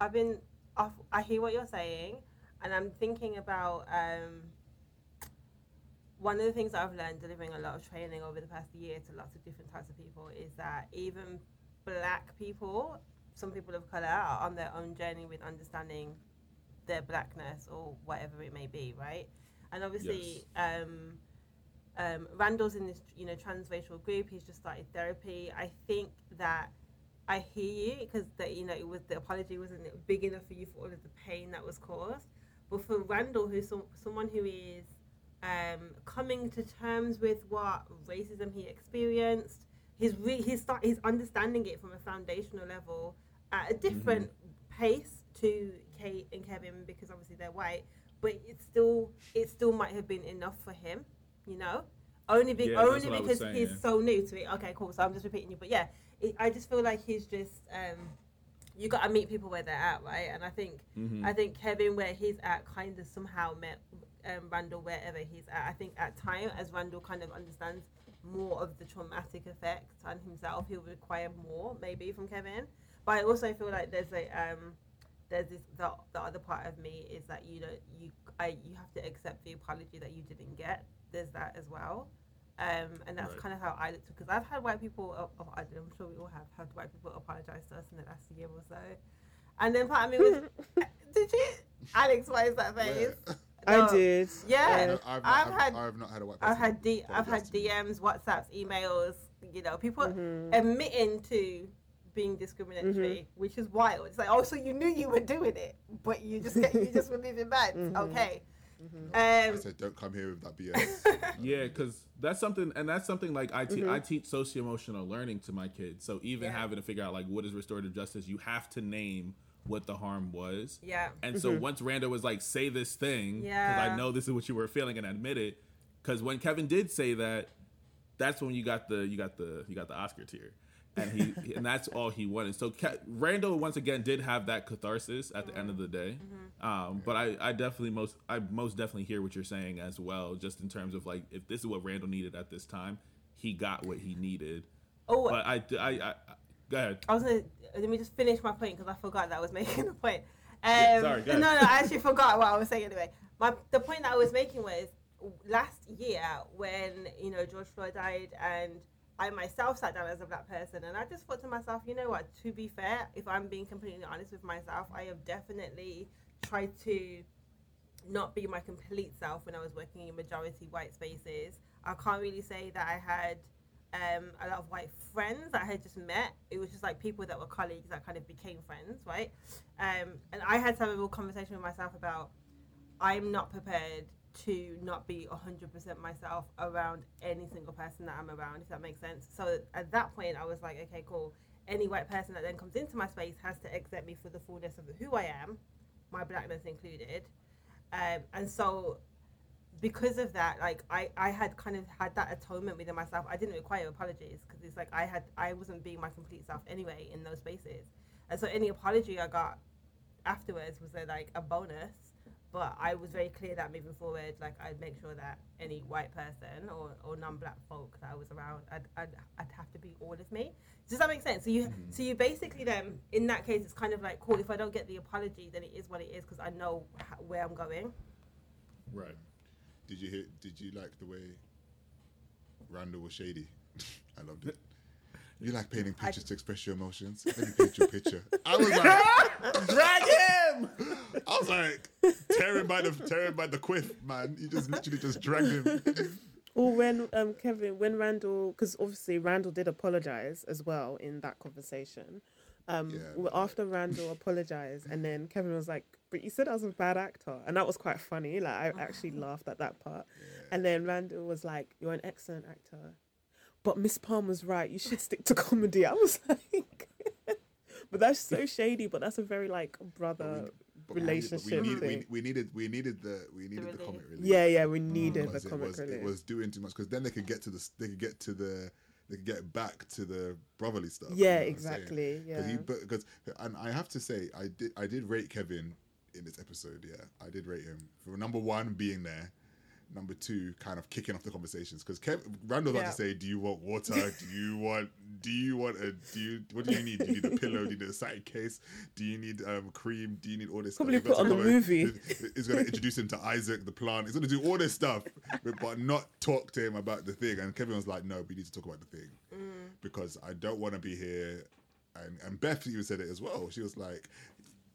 I've been, off, I hear what you're saying, and I'm thinking about um, one of the things that I've learned delivering a lot of training over the past year to lots of different types of people is that even black people, some people of color, are on their own journey with understanding their blackness or whatever it may be, right? And obviously, um, um, Randall's in this, you know, transracial group. He's just started therapy. I think that I hear you because that you know it was the apology wasn't big enough for you for all of the pain that was caused. But for Randall, who's some, someone who is um, coming to terms with what racism he experienced, he's re- he's start he's understanding it from a foundational level at a different pace to Kate and Kevin because obviously they're white, but it still it still might have been enough for him, you know, only be- Yeah, only what I was because saying, he's yeah. so new to it. Okay, cool. So I'm just repeating you, but yeah, it, I just feel like he's just um, you got to meet people where they're at, right? And I think Mhm. I think Kevin where he's at kind of somehow met um, Randall wherever he's at. I think at time as Randall kind of understands more of the traumatic effects on himself, he'll require more maybe from Kevin. But I also feel like there's a um, there's this the, the other part of me is that you know you I you have to accept the apology that you didn't get. There's that as well. Um, and that's Right. kind of how I looked because I've had white people. Oh, oh, I- I'm sure we all have had white people apologize to us in the last year or so. And then part of me was, did you, Alex? Why is that face? Where? I did. Yeah. No, I've, not, I've I've, had- I've not had a white I've person had D, I've had apologise to me. DMs, WhatsApps, emails. You know, people Mhm. admitting to being discriminatory, which is wild. It's like, oh, so you knew you were doing it, but you just get, you just were leaving bad. Mhm. Okay. I Um, said, don't come here with that BS. Yeah, because that's something, and that's something like I te- Mhm. I teach socio emotional learning to my kids. So even Yeah. having to figure out like what is restorative justice, you have to name what the harm was. yeah. And so once Randall was like, "Say this thing," because Yeah. I know this is what you were feeling, and admit it. Because when Kevin did say that, that's when you got the you got the you got the Oscar tier, and he and that's all he wanted. So Randall once again did have that catharsis at the end of the day. Um, but I, I definitely most I most definitely hear what you're saying as well, just in terms of like if this is what Randall needed at this time, he got what he needed. Oh, But I I, I, I go ahead. I was gonna let me just finish my point because I forgot that I was making a point. Um, Yeah, sorry, go no, no, I actually forgot what I was saying anyway. My the point that I was making was last year when you know George Floyd died and I myself sat down as a black person and I just thought to myself, you know what? To be fair, if I'm being completely honest with myself, I have definitely tried to not be my complete self when I was working in majority white spaces. I can't really say that I had um, a lot of white friends that I had just met. It was just like people that were colleagues that kind of became friends, right? Um, and I had to have a real conversation with myself about I'm not prepared to not be 100% myself around any single person that I'm around, if that makes sense. So at that point, I was like, okay, cool. Any white person that then comes into my space has to accept me for the fullness of who I am, my blackness included. Um, and so because of that, like I, I had kind of had that atonement within myself. I didn't require apologies because it's like I had I wasn't being my complete self anyway in those spaces, and so any apology I got afterwards was a, like a bonus. But I was very clear that moving forward, like I'd make sure that any white person or, or non-black folk that I was around, I'd, I'd, I'd have to be all of me. Does that make sense? So you mm-hmm. so you basically then in that case it's kind of like cool. If I don't get the apology, then it is what it is because I know how, where I'm going. Right. Did you hear? Did you like the way Randall was shady? I loved it. You like painting pictures to express your emotions? Let me paint your picture. I was like, Drag him. I was like, tearing by the tearing by the quiff, man. You just literally just dragged him. Or when um Kevin, when Randall, because obviously Randall did apologize as well in that conversation. Um, Yeah. well, after Randall apologized, and then Kevin was like, "But you said I was a bad actor," and that was quite funny. Like I actually laughed at that part. Yeah. And then Randall was like, "You're an excellent actor, but Miss Palmer's right. You should stick to comedy." I was like, "But that's so shady." But that's a very like brother But we needed- relationship but we, need, we, thing. we needed we needed the we needed the relief. comic relief. Yeah, yeah, we mm. needed the because it comic was, relief. it was doing too much because then they could get to the they could get to the they could get back to the brotherly stuff. you yeah, know what I'm saying? exactly. Yeah. Because he, but because, and I have to say, I did, I did rate Kevin in this episode. Yeah, I did rate him for number one being there, number two kind of kicking off the conversations because Kev Randall got Yeah. to say, "Do you want water? do you want? Do you want a? Do you? What do you need? Do you need a pillow? Do you need a side case? Do you need um cream? Do you need all this? Probably stuff? He's put on the movie. He's going to introduce him to Isaac the plant. He's going to do all this stuff, but, but not talk to him about the thing. And Kevin was like, "No, we need to talk about the thing." because I don't want to be here. And, and Beth even said it as well. She was like,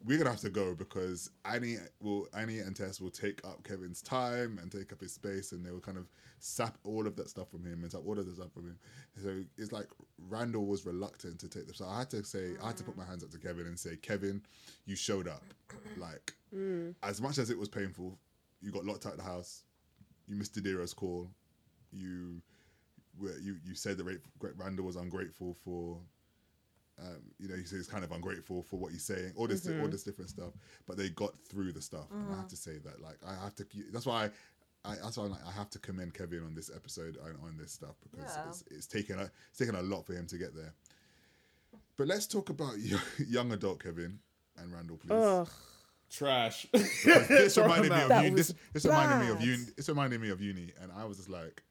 "We're gonna have to go because Annie will Annie and Tess will take up Kevin's time and take up his space, and they will kind of sap all of that stuff from him and sap all of the stuff from him." So it's like Randall was reluctant to take this. So I had to say, I had to put my hands up to Kevin and say, "Kevin, you showed up. Like mm. as much as it was painful, you got locked out of the house. You missed Didero's call. You where you you said that Ra- Randall was ungrateful for. Um, you know, he says he's kind of ungrateful for what he's saying, all this, Mm-hmm. all this different stuff. But they got through the stuff, and I have to say that, like, I have to. That's why I, I that's why I'm like, I have to commend Kevin on this episode on, on this stuff because Yeah. it's, it's taken a it's taken a lot for him to get there. But let's talk about young, young adult Kevin and Randall, please. Ugh. Trash. this reminded me of That uni. This, this reminded me of uni. This reminded me of uni, and I was just like,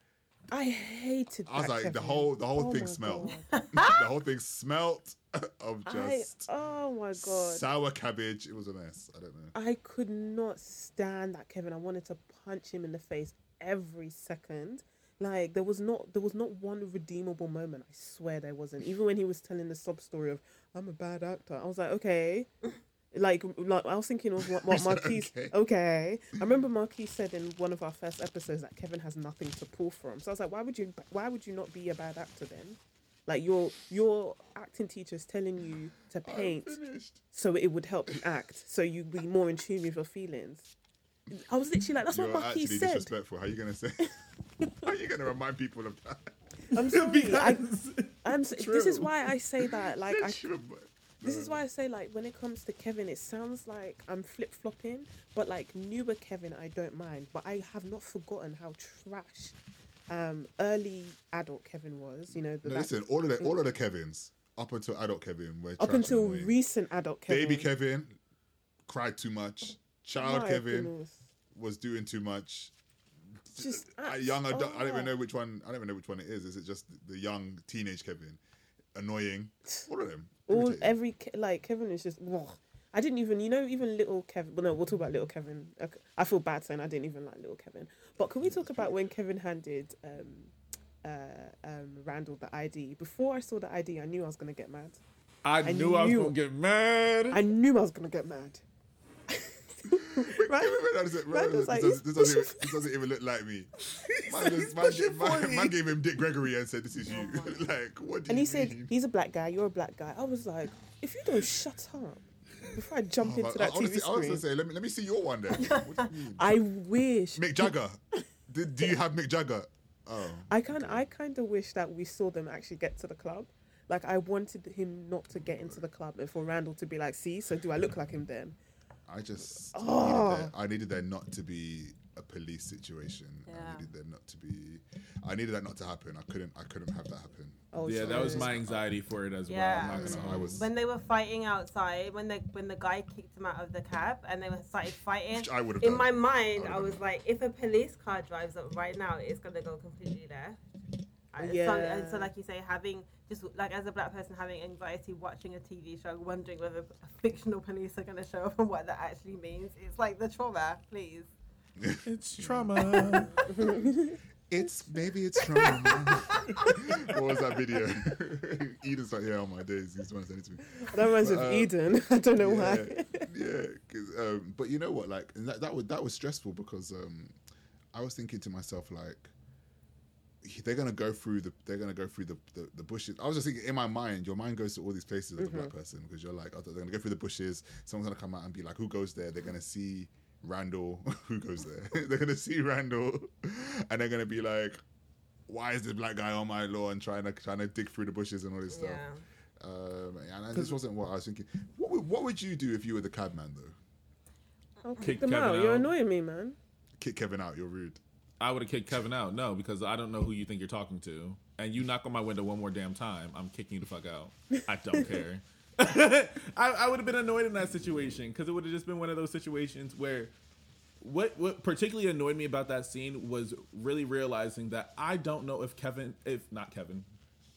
I hated. I was like, the whole the whole Oh thing smelled. The whole thing smelt of I, just oh my god. sour cabbage. It was a mess. I don't know. I could not stand that Kevin. I wanted to punch him in the face every second. Like there was not there was not one redeemable moment. I swear there wasn't. Even when he was telling the sob story of I'm a bad actor, I was like, okay. Like, like I was thinking of what, what Marquise. Okay. Okay. I remember Marquise said in one of our first episodes that Kevin has nothing to pull from. So I was like, why would you? Why would you not be a bad actor then? Like your your acting teacher is telling you to paint so it would help you act, so you'd be more in tune with your feelings. I was literally like, that's You're what Marquis said. disrespectful. How are you gonna say? How are you gonna remind people of that? I'm sorry. I, s- this is why I say that. Like, I, this is mm. why I say like when it comes to Kevin, it sounds like I'm flip flopping, but like newer Kevin, I don't mind. But I have not forgotten how trash um, early adult Kevin was. You know, the, No, listen, all of the all of the mm. Kevins up until adult Kevin were up trash until recent adult Kevin. baby Kevin cried too much. Child My Kevin goodness. was doing too much. Just A young adult. I don't even know which one. I don't even know which one it is. Is it just the young teenage Kevin? Annoying. All of them. All every Ke- like Kevin is just. I didn't even, you know, even little Kevin. Well, no, we'll talk about little Kevin. Okay, I feel bad saying I didn't even like little Kevin. But can we talk about when Kevin handed um, uh, um, Randall the ID? Before I saw the ID, I knew I was gonna get mad. I, I knew I was gonna get mad. I knew I was gonna get mad. Wait, Right? wait, wait, wait, wait, wait, Randall's this, doesn't, this, doesn't, pushing- this doesn't even look like me. Man, just, man, man, man gave him Dick Gregory and said, "This is oh you." like, what do And you he said, "He's a black guy. You're a black guy." I was like, "If you don't shut up." Before I jump Oh, into that I, honestly, TV I was screen, say, let me let me see your one then. You mean? I wish Mick Jagger. do, do you have Mick Jagger? Oh, I kind I kind of wish that we saw them actually get to the club. Like I wanted him not to get into the club and for Randall to be like, "See, so do I look like him then?" I just Oh. needed there, oh. I needed there not to be a police situation. I needed there not to be. I needed that not to happen. I couldn't. I couldn't have that happen. Oh, yeah, that was my anxiety for it as Yeah. well. I'm not I was. when they were fighting outside, when the when the guy kicked him out of the cab and they were started fighting, Which I would have in done. my mind, I I would've was like, if a police car drives up right now, it's gonna go completely left. And So, Yeah. and so, like you say, having just like as a black person having anxiety watching a TV show, wondering whether fictional police are gonna show up and what that actually means. It's like the trauma, please. It's trauma. It's maybe it's trauma. what was that video? Eden's like, yeah, on my days, he's trying to send it to me. That reminds me But, of uh, Eden. I don't know yeah, why. yeah. 'cause, um, but you know what? Like that, that was that was stressful because um, I was thinking to myself like, they're gonna go through the they're gonna go through the, the, the bushes. I was just thinking in my mind, your mind goes to all these places as a black person because you're like, oh, they're gonna go through the bushes. Someone's gonna come out and be like, who goes there? They're gonna see Randall. who goes there? they're gonna see Randall, and they're gonna be like. Why is this black guy on my lawn trying to trying to dig through the bushes and all this stuff? Yeah. Um, and this wasn't what I was thinking. What would, what would you do if you were the cabman though? I'll Kick kick them Kevin out. You're annoying me, man. Kick Kevin out. You're rude. I would have kicked Kevin out. No, because I don't know who you think you're talking to. And you knock on my window one more damn time, I'm kicking you the fuck out. I don't care. I, I would have been annoyed in that situation because it would have just been one of those situations where what what particularly annoyed me about that scene was really realizing that I don't know if Kevin, if not Kevin,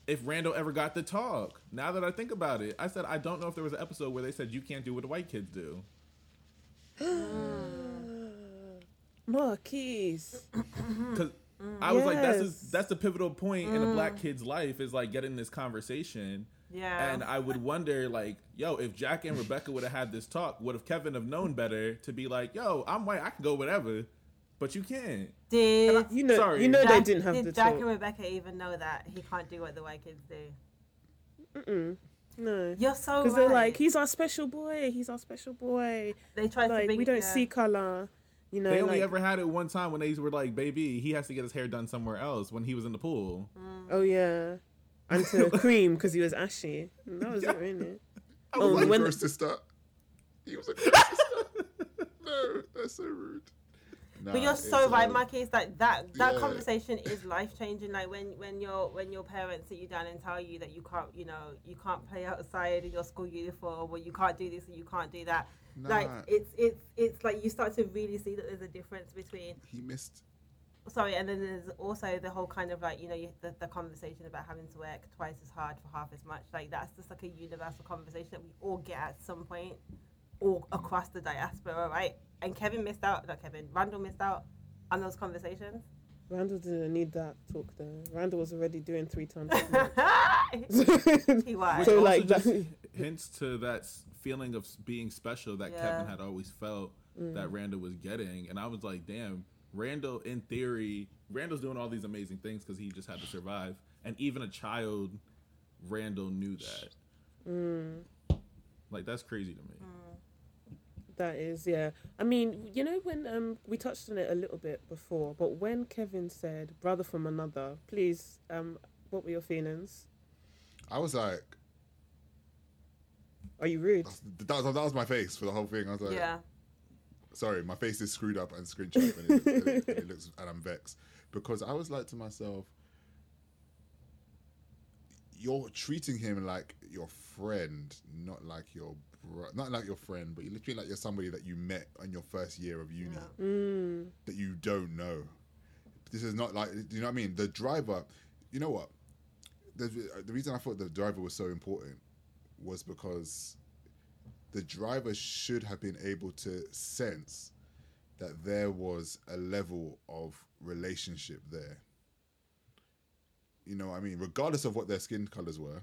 if Randall ever got the talk. Now that I think about it, I said I don't know if there was an episode where they said you can't do what the white kids do. Marquise. because I was like, that's a, that's the pivotal point in a black mm. kid's life is like getting this conversation. Yeah. And I would wonder, like, yo, if Jack and Rebecca would have had this talk, would have Kevin have known better to be like, yo, I'm white, I can go whatever, but you can't. Did You know, Sorry. you know Jack, they didn't have did the Jack talk. and Rebecca even know that he can't do what the white kids do? Mm-mm. No. You're so Because right. they're like, he's our special boy. He's our special boy. they tried to Like we don't yeah. see color. You know, They only like, ever had it one time when they were like, "Baby, he has to get his hair done somewhere else." When he was in the pool, oh yeah, and to cream because he was ashy. That was it, really. I was Oh, like when- gross sister. He was a gross sister. No, that's so rude. But you're so right, um, Mikey. It's like that that yeah. conversation is life changing. Like when when your when your parents sit you down and tell you that you can't, you know, you can't play outside in your school uniform, or you can't do this and you can't do that. Like it's it's it's like you start to really see that there's a difference between He missed. sorry, and then there's also the whole kind of like you know you, the, the conversation about having to work twice as hard for half as much. Like that's just like a universal conversation that we all get at some point, all across the diaspora, right? And Kevin missed out. Not Kevin. Randall missed out on those conversations. Randall didn't need that talk though. Randall was already doing three times. he was. which So, also like, just that- hints to that s- feeling of being special that Yeah. Kevin had always felt that Randall was getting, and I was like, "Damn, Randall." In theory, Randall's doing all these amazing things because he just had to survive, and even a child, Randall knew that. Like that's crazy to me. That is, yeah. I mean, you know, when um we touched on it a little bit before, but when Kevin said "brother from another," please, um, what were your feelings? I was like, Are you rude? that was, that was my face for the whole thing. I was like, yeah. sorry, my face is screwed up and scrunched up, and it, and it, and it looks, and I'm vexed because I was like to myself, you're treating him like your friend, not like your bro- not like your friend, but you're literally like you're somebody that you met on your first year of uni Yeah. Mm, that you don't know. This is not like, do you know what I mean? The driver, you know what? The, the reason I thought the driver was so important was because the driver should have been able to sense that there was a level of relationship there. You know what I mean? Regardless of what their skin colors were,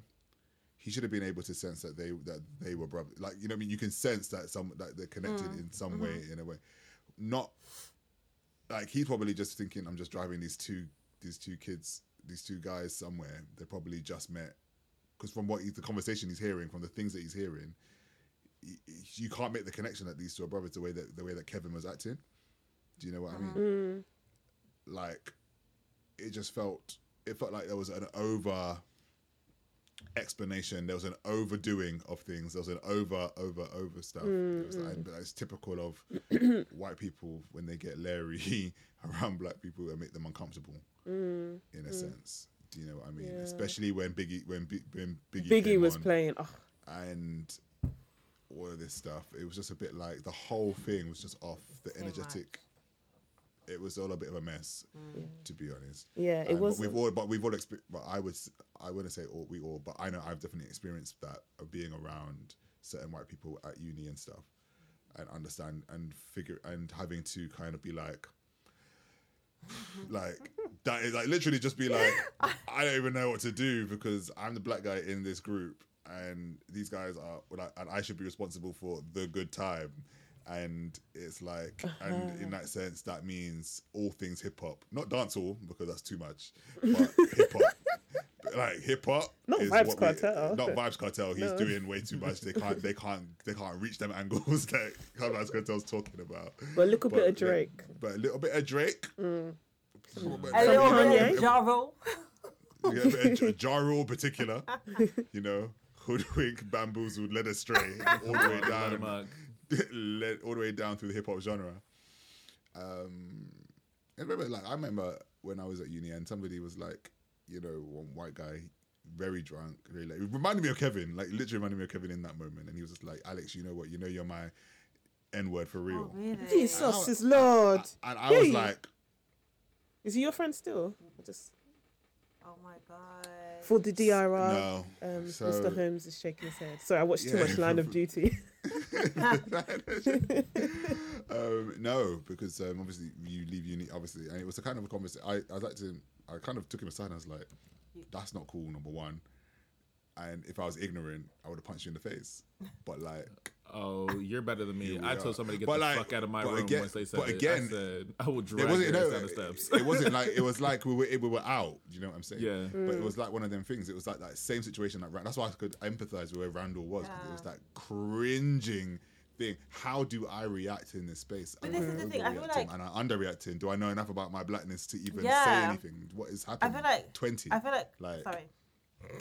he should have been able to sense that they that they were brothers. Like you know, what I mean, you can sense that some that they're connected mm. in some mm-hmm. way, in a way. Not like he's probably just thinking, I'm just driving these two these two kids, these two guys somewhere. They probably just met because from what he's, the conversation he's hearing, from the things that he's hearing, y- y- you can't make the connection that these two are brothers the way that the way that Kevin was acting. Do you know what I mean? mm, Like, it just felt it felt like there was an over explanation. There was an overdoing of things. There was an over over over stuff. It was like, but it's typical of white people when they get leery around black people and make them uncomfortable. mm. In a sense, do you know what I mean? Yeah. Especially when Biggie when, Bi- when Biggie Biggie came was on playing. Oh, and all of this stuff. It was just a bit like the whole thing was just off. The Too energetic. It was all a bit of a mess, to be honest. yeah, it Um, was. But we've all, but we've all experienced. But I would, s- I wouldn't say all we all, but I know I've definitely experienced that of being around certain white people at uni and stuff, and understand and figure and having to kind of be like, like that is like literally just be like, I don't even know what to do because I'm the black guy in this group, and these guys are, and I should be responsible for the good time. And it's like, and in uh-huh. that sense, that means all things hip hop, not dancehall because that's too much, but hip hop, like hip hop, Not is Vybz what we- not Vybz Kartel. He's No. doing way too much. They can't, they can't, they can't reach them angles that Vybz Kartel's talking about. but a little bit of Drake. but a little bit of Drake, But- A little bit Kanye. of Ja Rule. Yeah, but a Ja Rule in particular, you know, hoodwink, bamboozled, led astray, all the way down, led all the way down through the hip hop genre. Um, I remember, like, I remember when I was at uni and somebody was like, you know, one white guy, very drunk, really, like, it reminded me of Kevin, like, literally reminded me of Kevin in that moment, and he was just like, Alex, you know what, you know, you're my N word for real. Oh, really? Jesus is Lord. And I was like, Is he your friend still? Just Oh my god. for the DIR. no. Um, So- Mr. Holmes is shaking his head. Sorry, I watched too much Line of Duty. um, no, because um, obviously you leave uni, obviously, and it was a kind of a conversation. I, I was like to, I kind of took him aside and I was like, that's not cool, number one. And if I was ignorant, I would have punched you in the face. But like, Oh, you're better than me. I told somebody to get But the like- fuck out of my room again- once they said but it. again, I said I will it drag wasn't no, down the steps. it wasn't like it was like we were we were out. You know what I'm saying? Yeah. But it mm. was like one of them things. It was like that same situation. Like that's why I could empathize with where Randall was. 'cause It was that cringing thing. How do I react in this space? But Am this is the thing, I feel like- and I'm underreacting. Do I know enough about my blackness to even say anything? What is I happening? feel like twenty. I feel like, Like- sorry.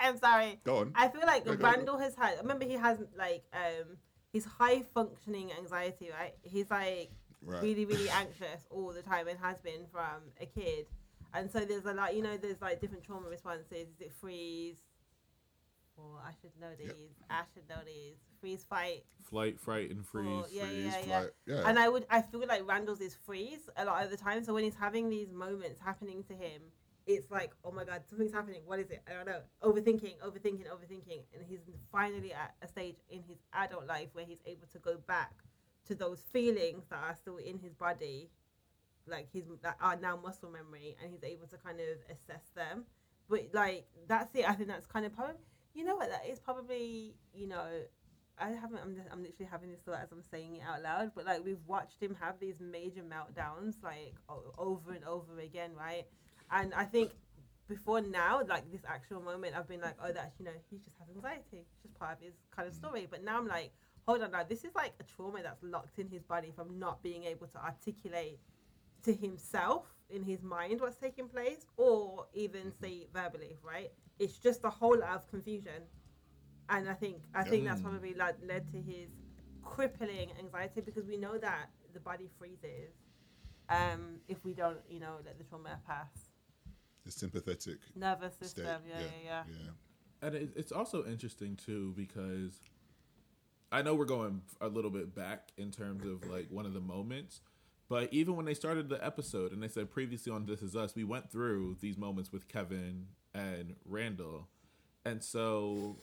I'm sorry. Go on. I feel like No. Randall has had. Remember, he has like um, he's high functioning anxiety, right? He's like Right. really, really anxious all the time and has been from a kid. And so there's a lot, you know, there's like different trauma responses. Is it freeze? Or I should know these. I should know these. Freeze, fight. Flight, fright, and freeze. Or, yeah, Freeze, yeah, yeah. flight, yeah. And I would, I feel like Randall's is freeze a lot of the time. So when he's having these moments happening to him, it's like, oh my god, something's happening. What is it? I don't know. Overthinking, overthinking, overthinking, and he's finally at a stage in his adult life where he's able to go back to those feelings that are still in his body, like his that are now muscle memory, and he's able to kind of assess them. But like that's it. I think that's kind of probably, you know what, that is probably, you know, I haven't. I'm, I'm literally having this thought as I'm saying it out loud. But like we've watched him have these major meltdowns, like o- over and over again, right? And I think before now, like this actual moment, I've been like, oh, that's you know, he just has anxiety. It's just part of his kind of story. But now I'm like, hold on, now this is like a trauma that's locked in his body from not being able to articulate to himself in his mind what's taking place, or even mm-hmm. say verbally, right? It's just a whole lot of confusion and I think I think that's Mm. probably like led to his crippling anxiety because we know that the body freezes um, if we don't, you know, let the trauma pass. the sympathetic Nervous state. system, yeah, yeah, yeah. yeah. And it's also interesting too because I know we're going a little bit back in terms of like one of the moments, but even when they started the episode and they said previously on This Is Us, we went through these moments with Kevin and Randall, and so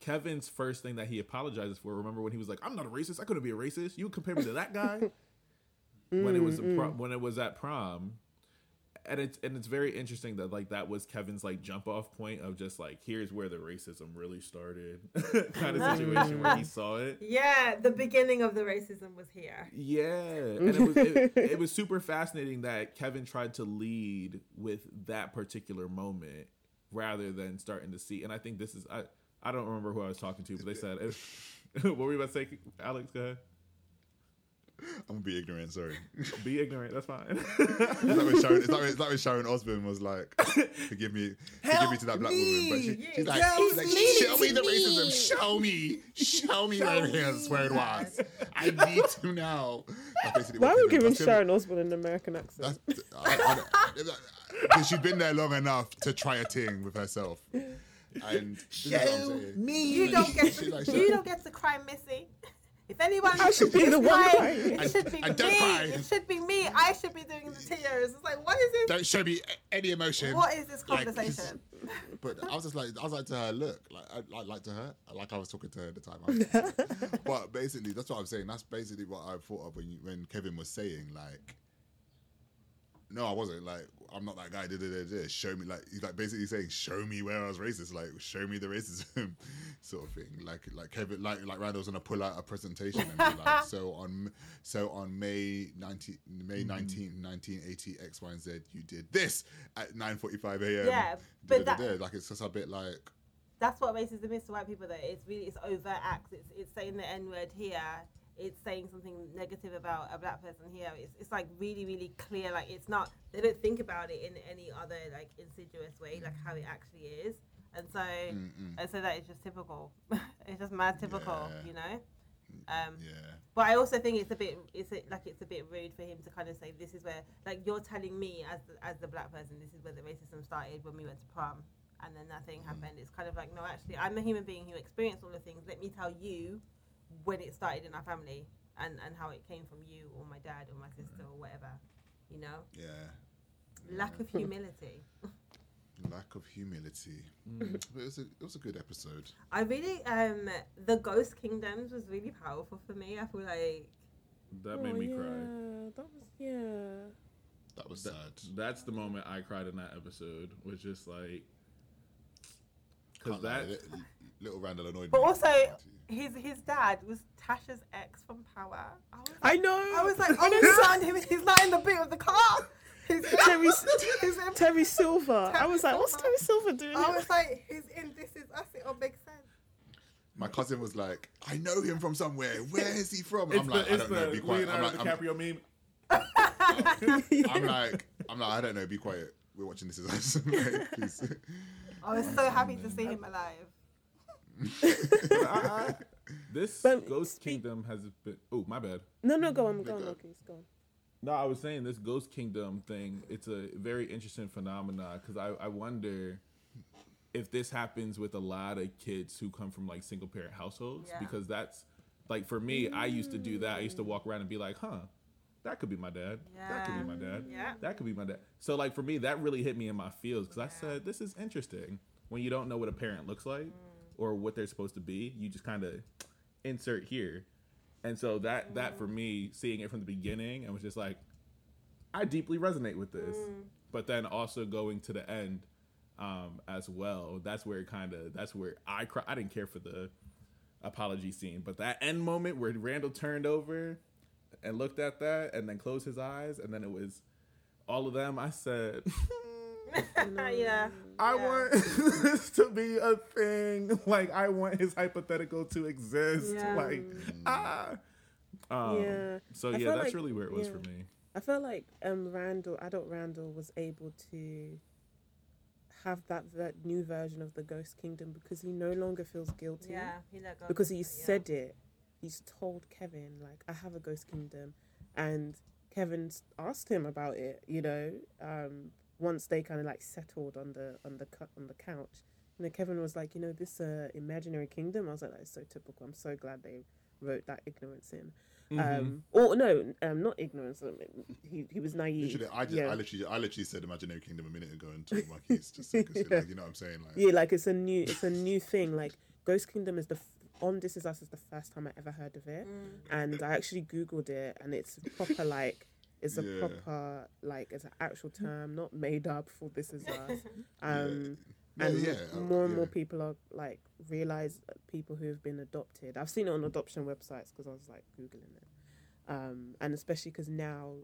Kevin's first thing that he apologizes for. Remember when he was like, "I'm not a racist. I couldn't be a racist. You compare me to that guy." when it was a pro- when it was at prom, and it's and it's very interesting that like that was Kevin's like jump off point of just like here's where the racism really started kind of situation where he saw it. Yeah, the beginning of the racism was here. Yeah, and it was it, it was super fascinating that Kevin tried to lead with that particular moment rather than starting to see. And I think this is I I don't remember who I was talking to, but they said what were you about to say, Alex? Go ahead. I'm gonna be ignorant. Sorry. Be ignorant. That's fine. It's like when Sharon, it's like, when- it's like when Sharon Osbourne was like, "Forgive me, forgive me to that black woman," but she, she's like, she's like, "Show me the racism. Show me, show me where it is, where it was. I need to know." That's basically Why what are we giving Sharon Osbourne an American accent? That's, I, I, because she's been there long enough to try a thing with herself. And this is what I'm saying. You don't get She's like, to, "Shut you don't get to cry, Missy. If anyone I should be the one crying, crying. it should be And me. It should be me. I should be doing the tears. It's like, what is this? Don't show me any emotion. What is this Like, conversation? But I was just like, I was like to her, look, like, I, like, like to her, like I was talking to her at the time. I was- but basically, that's what I'm saying. That's basically what I thought of when you, when Kevin was saying, like, no, I wasn't. Like, I'm not that guy. Da, da, da, da. Show me, like, he's like basically saying, show me where I was racist. Like, show me the racism, sort of thing. Like, like Kevin, like, like Randall's gonna pull out a presentation and be like, so on, so on May 19, May mm-hmm. 19th, 1980, X, Y, and Z, you did this at 9:45 a.m. Yeah, but Da, da, that- da. like, it's just a bit like, That's what racism is to white people. Though it's really it's overt acts. It's it's saying the n word here. It's saying something negative about a black person here. It's it's like really really clear. Like it's not. They don't think about it in any other like insidious way, like how it actually is. And so Mm-mm. and so that is just typical. it's just mad typical, Yeah. you know. Um, yeah. But I also think it's a bit, it's a, like it's a bit rude for him to kind of say this is where, like you're telling me as the, as the black person, this is where the racism started when we went to prom, and then nothing happened. It's kind of like no, actually, I'm a human being who experienced all the things. Let me tell you when it started in our family and and how it came from you or my dad or my sister or whatever. You know, Yeah. lack of humility. Lack of humility. Mm. But it was a it was a good episode. I really, um, the Ghost Kingdoms was really powerful for me. I feel like That made me oh, cry. yeah, That was yeah. That was That- sad. that's the moment I cried in that episode. Was just like because Can't lie, that li- little Randall annoyed But me. also, his his dad was Tasha's ex from Power. I was I know. I was like, oh no, son, he, he's not in the boot of the car. He's Terry, he's in, Terry Silver. I was like, what's Terry Silver doing? I here? was like, he's in This Is Us. It all makes sense. my cousin was like, "I know him from somewhere. Where is he from?" It's I'm the, like, "I it's don't know. the Be quiet." I'm Leonardo like, I'm, DiCaprio meme. I'm like, I'm like, I don't know. Be quiet. We're watching This Is Us. like, please. I was so happy to see him alive. I- I- this But Ghost speak- Kingdom has been. Oh, my bad. No, no, go on, go on, go. Marcus, go on. No, I was saying this Ghost Kingdom thing. It's a very interesting phenomenon because I, I wonder if this happens with a lot of kids who come from like single parent households Yeah. because that's like for me. I used to do that. I used to walk around and be like, huh. That could be my dad. That could be my dad. Yeah. That could be my dad. So like for me, that really hit me in my feels because I said this is interesting. When you don't know what a parent looks like mm. or what they're supposed to be, you just kind of insert here. And so that that for mm. me, seeing it from the beginning, and was just like, I deeply resonate with this. Mm. But then also going to the end um, as well. That's where it kind of that's where I cry. I didn't care for the apology scene, but that end moment where Randall turned over and looked at that and then closed his eyes, and then it was all of them. I said. yeah. I Yeah. want this to be a thing. Like I want his hypothetical to exist. Yeah. Like ah. Um, Yeah. So yeah, that's like- really where it was yeah. for me. I felt like um Randall, adult Randall, was able to have that that new version of the Ghost Kingdom because he no longer feels guilty. Yeah. He let go. because he Yeah. said it. He's told Kevin like I have a ghost kingdom, and Kevin asked him about it. You know, um, once they kind of like settled on the on the cu- on the couch, and then Kevin was like, you know, this uh, imaginary kingdom. I was like, that's so typical. I'm so glad they wrote that ignorance in. Mm-hmm. Um, or no, um, not ignorance. um, He he was naive. Literally, I, just, yeah. I literally, I literally said Imaginary Kingdom a minute ago and told Marquise just because like, you know what I'm saying. Like, Yeah, like it's a new it's a new thing. Like Ghost Kingdom is the f- on This Is Us is the first time I ever heard of it, and I actually googled it, and it's proper like it's a Yeah. proper like it's an actual term, not made up for This Is Us. Um, Yeah, and yeah, uh, more and more people are like realize people who have been adopted. I've seen it on adoption websites because I was like googling it, um, and especially because now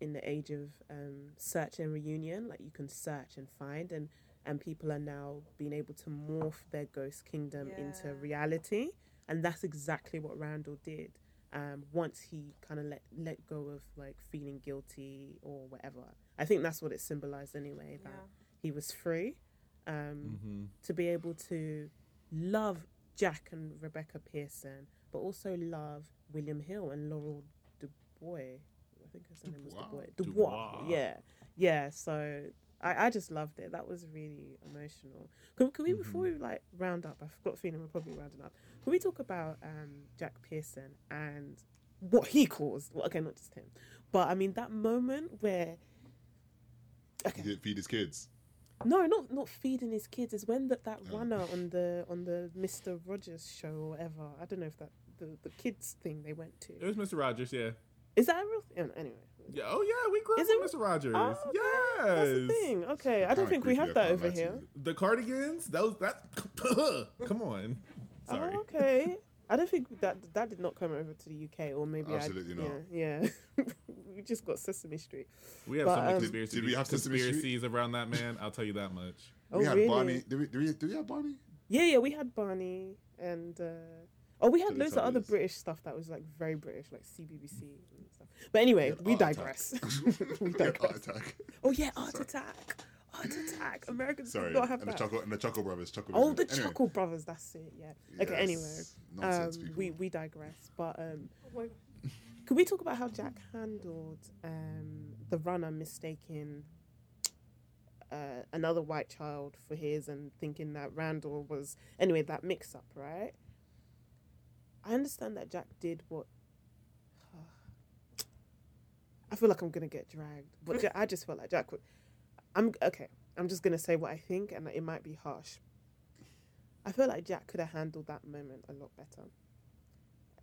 in the age of um, search and reunion, like you can search and find, and and people are now being able to morph their ghost kingdom into reality, and that's exactly what Randall did. Um, once he kind of let let go of like feeling guilty or whatever, I think that's what it symbolized anyway. That Yeah. he was free um, Mm-hmm. to be able to love Jack and Rebecca Pearson, but also love William Hill and Laurel Dubois. I think her name was Dubois? Dubois. Dubois. Dubois. Yeah, yeah. So I, I just loved it. That was really emotional. Can, can we before we like round up? I've got a feeling we're probably rounding up. Can we talk about um, Jack Pearson and what he caused? Well, okay, not just him, but I mean that moment where. Okay. He didn't feed his kids. No, not not feeding his kids. Is when that that runner on the on the Mister Rogers show or whatever. I don't know if that the the kids thing they went to. It was Mr. Rogers, yeah. Is that a real thing? Anyway. Yeah. Oh yeah, we grew up with Mr. Rogers. Oh, okay. Yes. That's the thing. Okay, I don't think we have that over here. you. The cardigans. That was that. Come on. Sorry. Oh, okay. I don't think that that did not come over to the UK, or maybe Absolutely I, not. Yeah, yeah. we just got Sesame Street. We have But, so many um, conspiracy, Did we have conspiracies around that man. I'll tell you that much. Oh, we had really? Barney. Did we, did, we, did we have Barney? Yeah, yeah. We had Barney and. Uh, Oh, we had loads of other British stuff that was like very British, like CBBC and stuff. But anyway, had we digress. we We Art digress. Attack. Oh yeah, Art Attack. Art Attack. Americans Sorry, do not have and the that. Choco and the Choco Brothers. Choco oh, the Brothers. Anyway, Chuckle Brothers. That's it. Yeah. Okay. Anyway, nonsense um, people. we we digress. But um, Oh could we talk about how Jack handled um the runner mistaking uh, another white child for his and thinking that Randall was anyway that mix up, right? I understand that Jack did what. I feel like I'm gonna get dragged, but I just felt like Jack. Would, I'm okay. I'm just gonna say what I think, and it might be harsh. I feel like Jack could have handled that moment a lot better.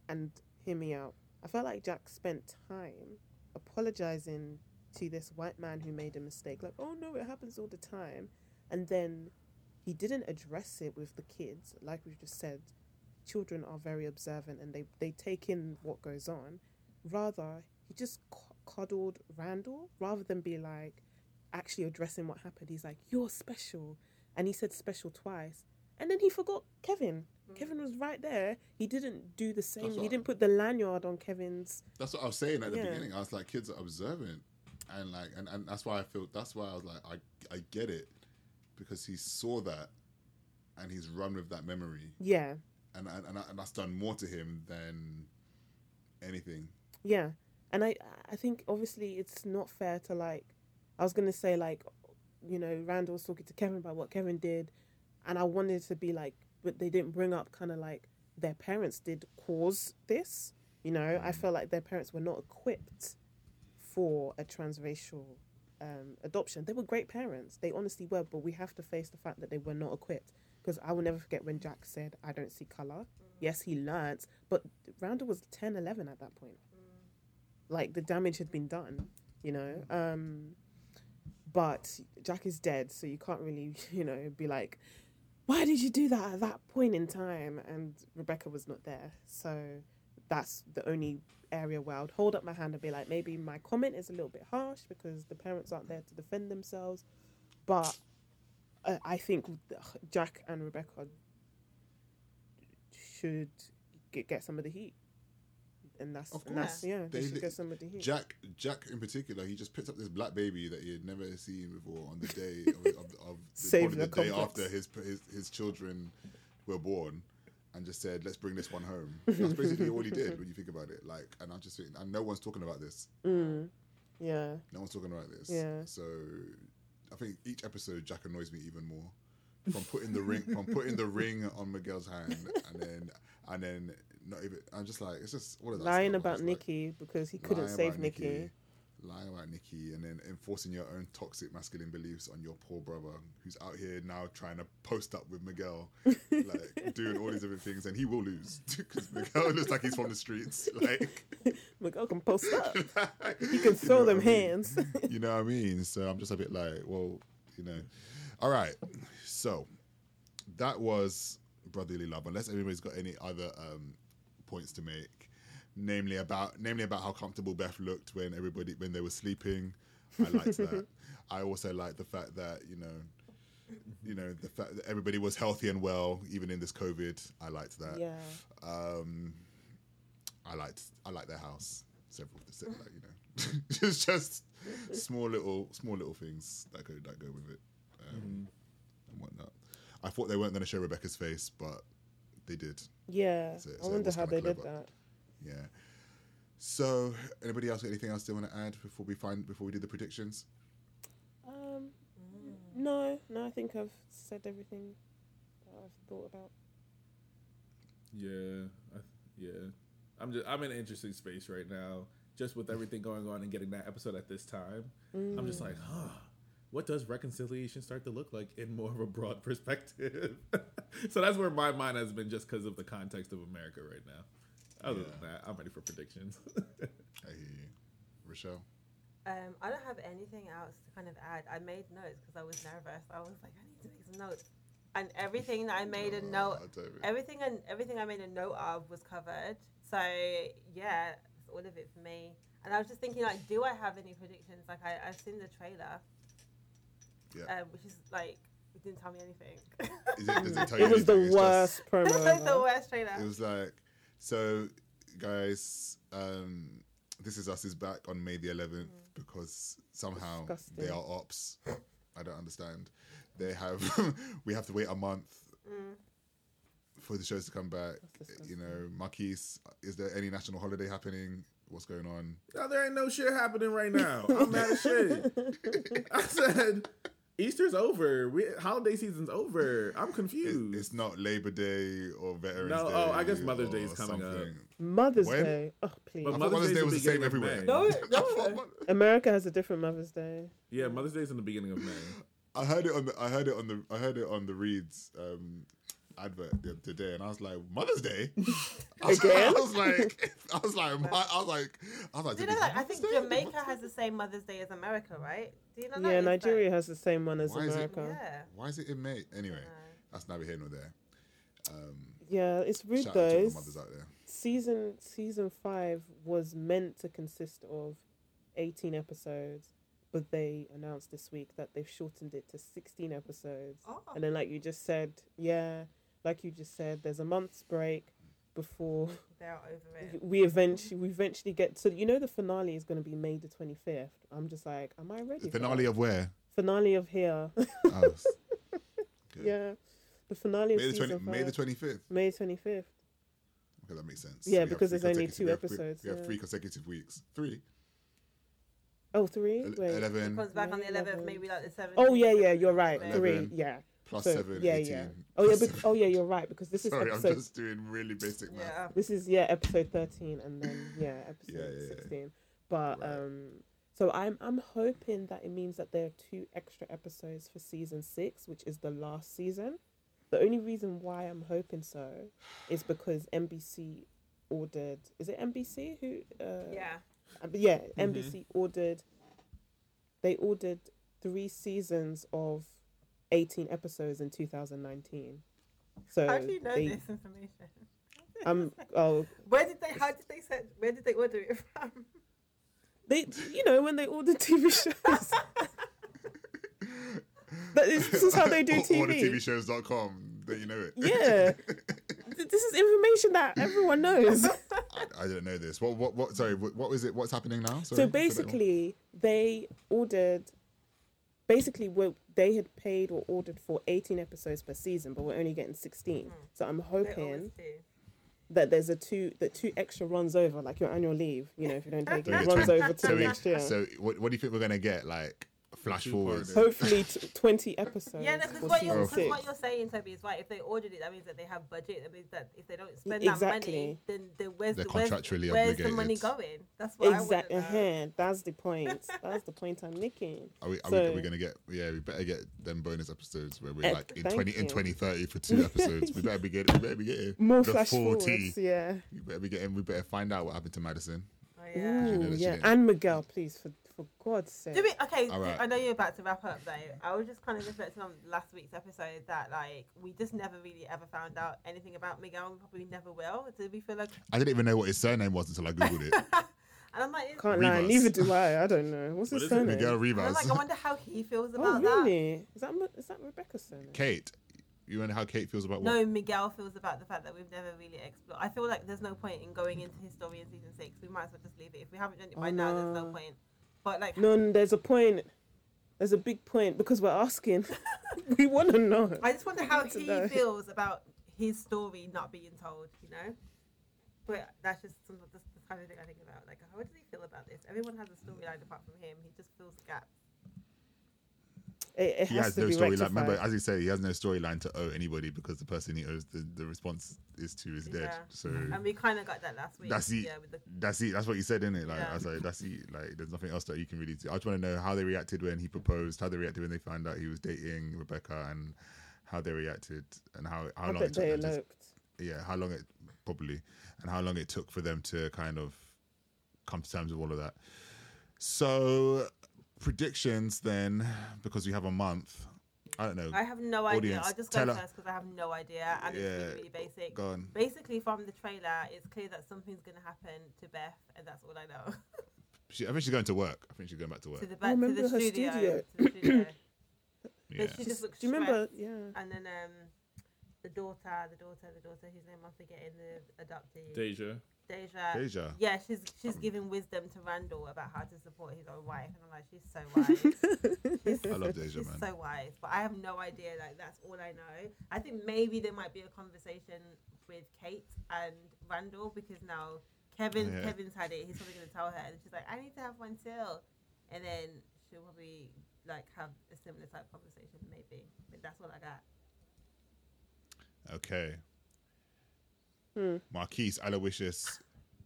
And hear me out. I felt like Jack spent time apologizing to this white man who made a mistake. Like, oh no, it happens all the time. And then he didn't address it with the kids. Like we just said, children are very observant and they, they take in what goes on. Rather, he just coddled Randall rather than be like actually addressing what happened. He's like, you're special. And he said special twice. And then he forgot Kevin. Mm. Kevin was right there. He didn't do the same. He didn't put the lanyard on Kevin's. That's what I was saying at the Yeah. beginning. I was like, kids are observant, and like, and, and that's why I feel. That's why I was like, I I get it, because he saw that, and he's run with that memory, Yeah, and and and, that's done more to him than anything. yeah, and I I think obviously it's not fair to like. I was gonna say like, you know, Randall was talking to Kevin about what Kevin did, and I wanted to be like, but they didn't bring up kind of like their parents did cause this. You know, I felt like their parents were not equipped for a transracial um, adoption. They were great parents. They honestly were, but we have to face the fact that they were not equipped. Because I will never forget when Jack said, I don't see color. Yes, he learnt, but Randall was 10, 11 at that point. Like the damage had been done, you know. Um, but Jack is dead, so you can't really, you know, be like, why did you do that at that point in time? And Rebecca was not there. So that's the only area where I would hold up my hand and be like, maybe my comment is a little bit harsh because the parents aren't there to defend themselves. But I think Jack and Rebecca should get, get some of the heat. And that's, Of and that's yeah, they, They- should get some of the heat. Jack, Jack in particular, he just picked up this black baby that he had never seen before on the day of, of, of the, Save the the day after his, his his children were born, and just said, "Let's bring this one home." That's basically all he did when you think about it. Like, and I'm just thinking, and no one's talking about this. Mm, yeah. No one's talking about this. Yeah. So, I think each episode Jack annoys me even more. From putting the ring, from putting the ring on Miguel's hand, and then and then not even. I'm just like, it's just all of that. Lying. About just like, Nicky because he couldn't save about Nicky. Lying about Nicky, and then enforcing your own toxic masculine beliefs on your poor brother, who's out here now trying to post up with Miguel, like doing all these different things, and he will lose because Miguel looks like he's from the streets. Like Miguel can post up. you You can throw know them I mean? hands. You know what I mean? So I'm just a bit like, well, you know. All right. So that was brotherly love. Unless anybody's got any other um, points to make, namely about namely about how comfortable Beth looked when everybody when they were sleeping. I liked that. I also liked the fact that you know, you know, the fact that everybody was healthy and well even in this COVID. I liked that. yeah. Um, I liked I liked their house. Several, se- like you know, it's just small little small little things that go that go with it um, and whatnot. I thought they weren't going to show Rebecca's face, but they did. Yeah. So- I so it wonder how they did that. Yeah. So, anybody else got anything else they want to add before we find before we do the predictions? Um, no, no, I think I've said everything that I've thought about. Yeah, I, yeah. I'm just I'm in an interesting space right now, just with everything going on and getting that episode at this time. I'm just like, huh. What does reconciliation start to look like in more of a broad perspective? so that's where my mind has been, just because of the context of America right now. Other than that, I'm ready for predictions. I hear you, Rochelle. Um, I don't have anything else to kind of add. I made notes because I was nervous. I was like, I need to make some notes, and everything that I made a note, damn it. everything and everything I made a note of was covered. So yeah, that's all of it for me. And I was just thinking, like, do I have any predictions? Like, I, I've seen the trailer, Yeah. um, which is like, it didn't tell me anything. Is it, does it tell you It was the anything? It's just- worst promo. it's like the worst trailer. It was like, so guys, um, this is us is back on May the 11th because somehow Disgusting. they are ops. I don't understand. They have, we have to wait a month for the shows to come back. You know, Marquise, is there any national holiday happening? What's going on? no, there ain't no shit happening right now. I'm mad as shit. I said Easter's over. We, holiday season's over. I'm confused. it's not Labor Day or Veterans No, Day. No, oh, I guess Mother's Day is or coming up. Mother's When? Day. Oh, please. But I thought Mother's Mother's Day's Day the was the same everywhere. No, no. America has a different Mother's Day. yeah, Mother's Day is in the beginning of May. I heard it on the I heard it on the I heard it on the Reeds um, advert the, today, and I was like Mother's Day. I was, Again? I was like, I was like, I was like, I was like, Do you know they that? I think Day? Jamaica has the same Mother's Day as America, right? Do you know that? Yeah, Is that- Nigeria has the same one as Why is it- America. Yeah. Why is it in May? Anyway, No. that's neither here nor there. Um, Yeah, it's rude shout though. out to all the mothers out there. season season five was meant to consist of 18 episodes but they announced this week that they've shortened it to 16 episodes Oh. and then like you just said yeah like you just said, there's a month's break before They're over it. we eventually we eventually get to. You know, the finale is going to be May the twenty fifth. I'm just like, am I ready? The finale that? of where? finale of here. Oh, good. yeah, the finale of May the season twenty. May the twenty fifth. May twenty fifth. Okay, that makes sense. Yeah, We because there's only two we have- we- episodes, We have yeah. three consecutive weeks. Three. Oh, three. Ele- Wait. Eleven Comes back on the 11th, 11th. maybe like the 7th. Oh yeah, yeah, you're right. Eleven. Three. Yeah. Plus So, seven. yeah, 18. yeah. Oh yeah, but, oh yeah, you're right because this is Sorry, I'm just doing really basic math. Yeah. This is yeah episode thirteen, and then yeah episode Yeah, yeah, yeah. sixteen. But Right. um, so I'm I'm hoping that it means that there are two extra episodes for season six, which is the last season. The only reason why I'm hoping so is because NBC ordered. Is it NBC who? Uh, Yeah. uh, but yeah, NBC ordered. They ordered three seasons of eighteen episodes in 2019. So How do you know they, this information? Um. Oh, Where did they? How did they send? Where did they order it from? they. You know when they order TV shows. That is, this is how they do TV. all the TVshows.com. Then you know it. Yeah. This is information that everyone knows. I, I didn't know this. What? What? What? Sorry. What, was it? What's happening now? Sorry, so say that one. basically, they ordered. Basically, what they had paid or ordered for 18 episodes per season, but we're only getting 16. So I'm hoping that there's a two that two extra runs over, like your annual leave. You know, if you don't take So it, we it runs over to so next year. So what? What do you think we're gonna get? Like flash forward. Hopefully, t- 20 episodes. Yeah, because what, you're. 'cause what six. you're saying, Toby, is right. If they ordered it, that means that they have budget. That means that if they don't spend Exactly. that money, then, then where's, They're the, where's, contractually where's the money going? That's what Exactly. I want to know. uh That's the point. That's the point I'm making. Are we? Are, we, we gonna get? Yeah, we better get them bonus episodes where we're Eh, like in thank twenty in twenty thirty for two episodes. we better be getting. We better be getting More the flash full forwards. Yeah. We better be getting. We better find out what happened to Madison. Oh, yeah. You know Ooh, that she yeah. And Miguel, please, for for God's sake. Do we, okay, All right. I know you're about to wrap up though. I was just kind of reflecting on last week's episode that like we just never really ever found out anything about Miguel and probably never will. Did we feel like I didn't even know what his surname was until I googled it. and I'm like it's- Can't lie. Neither do I. I don't know. What's What his is it? surname? Miguel and I'm like I wonder how he feels Oh, about that. really? Is that Ma- is that Rebecca's surname? Kate. You wonder how Kate feels about what? No, Miguel feels about the fact that we've never really explored. I feel like there's no point in going into his story in season six. We might as well just leave it. If we haven't done it by Oh, now, there's no no. point. But like, No, no, there's a point. There's a big point because we're asking. we want to know. I just wonder how he know. feels about his story not being told. You know, but that's just some of the, the kind of thing I think about. Like, how does he feel about this? Everyone has a storyline apart from him. He just fills gaps. It, it he has, has to no storyline. Remember, as you say, he has no storyline to owe anybody because the person he owes the, the response is to is dead. Yeah. So And we kind of got that last week. That's it. Yeah, with the that's it. That's what he said, isn't it? Like Yeah. I was like, that's it. Like there's nothing else that you can really do. I just want to know how they reacted when he proposed, how they reacted when they found out he was dating Rebecca, and how they reacted, and how how I long it took they them to yeah, how long it probably, and how long it took for them to kind of come to terms with all of that. So predictions then, because we have a month. I don't know. I have no idea. I'll just go tell her- first because I have no idea, and it's Yeah, really, really basic. Go on. Basically, from the trailer, it's clear that something's going to happen to Beth, and that's all I know. She, I think she's going to work. I think she's going back to work. to the I back to remember the her studio. studio. To the studio. Yeah. She just looks Do you remember? stressed. Yeah. And then um, the daughter, the daughter, the daughter, whose name I'm forgetting, the adoptee, Deja. Deja. Deja. Yeah, she's she's um, giving wisdom to Randall about how to support his own wife, and I'm like, she's so wise. she's, I love Deja, man. she's man. so wise, but I have no idea. Like that's all I know. I think maybe there might be a conversation with Kate and Randall because now Kevin Yeah. Kevin's had it. He's probably gonna tell her, and she's like, I need to have one too, and then she'll probably like have a similar type conversation, maybe. But that's all I got. Okay. Hmm. Marquise, Aloysius,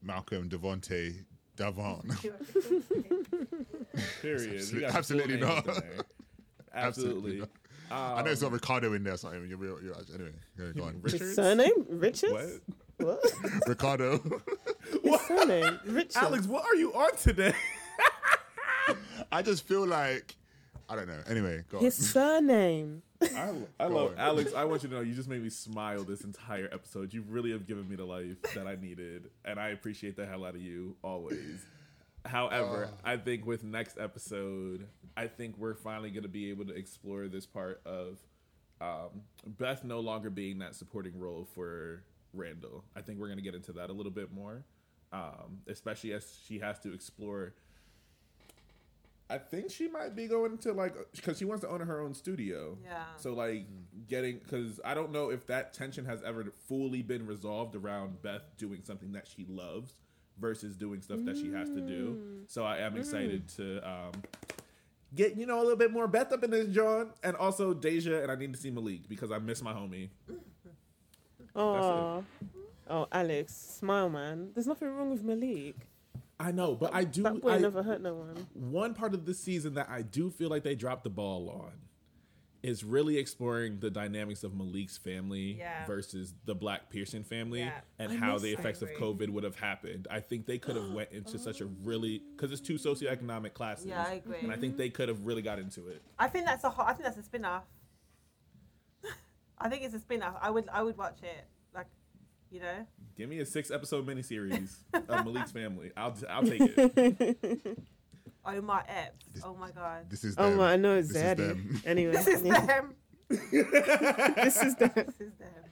Malcolm, Devonte, Davon. Period. Absolute- You got the absolutely not. in there. Absolutely. I know it's got Um, Ricardo in there or something. You're real. You're, anyway, yeah, go on. His surname Richards. What? What? Ricardo. His surname Richards. Alex, what are you on today? I just feel like I don't know. Anyway, go on. His surname. I, I love. Alex. I want you to know you just made me smile this entire episode. You really have given me the life that I needed, and I appreciate the hell out of you always. However, I think with next episode, I think we're finally going to be able to explore this part of um, Beth no longer being that supporting role for Randall. I think we're going to get into that a little bit more, um, especially as she has to explore. I think she might be going to like because she wants to own her own studio. Yeah. So like getting because I don't know if that tension has ever fully been resolved around Beth doing something that she loves versus doing stuff that she has to do. So I am excited to um, get you know a little bit more Beth up in this John, and also Deja, and I need to see Malik because I miss my homie. Oh, oh, Alex, smile, man. There's nothing wrong with Malik. I know, but I do. That boy I, never hurt no one. one part of the season that I do feel like they dropped the ball on is really exploring the dynamics of Malik's family Yeah. versus the Black Pearson family Yeah. and I how the effects of COVID would have happened. I think they could have went into such a oh. really because it's two socioeconomic classes. Yeah, I agree. And I think they could have really got into it. I think that's a ho- I think that's a spin off. I think it's a spin off. I would I would watch it. Like, you know. Give me a six episode miniseries of Malik's family. I'll I'll take it. Oh, Omar Epps. Oh my god. This is Oh them. my, I know it's This Zaddy. them. Anyway, This is yeah, them. this is them. This is them.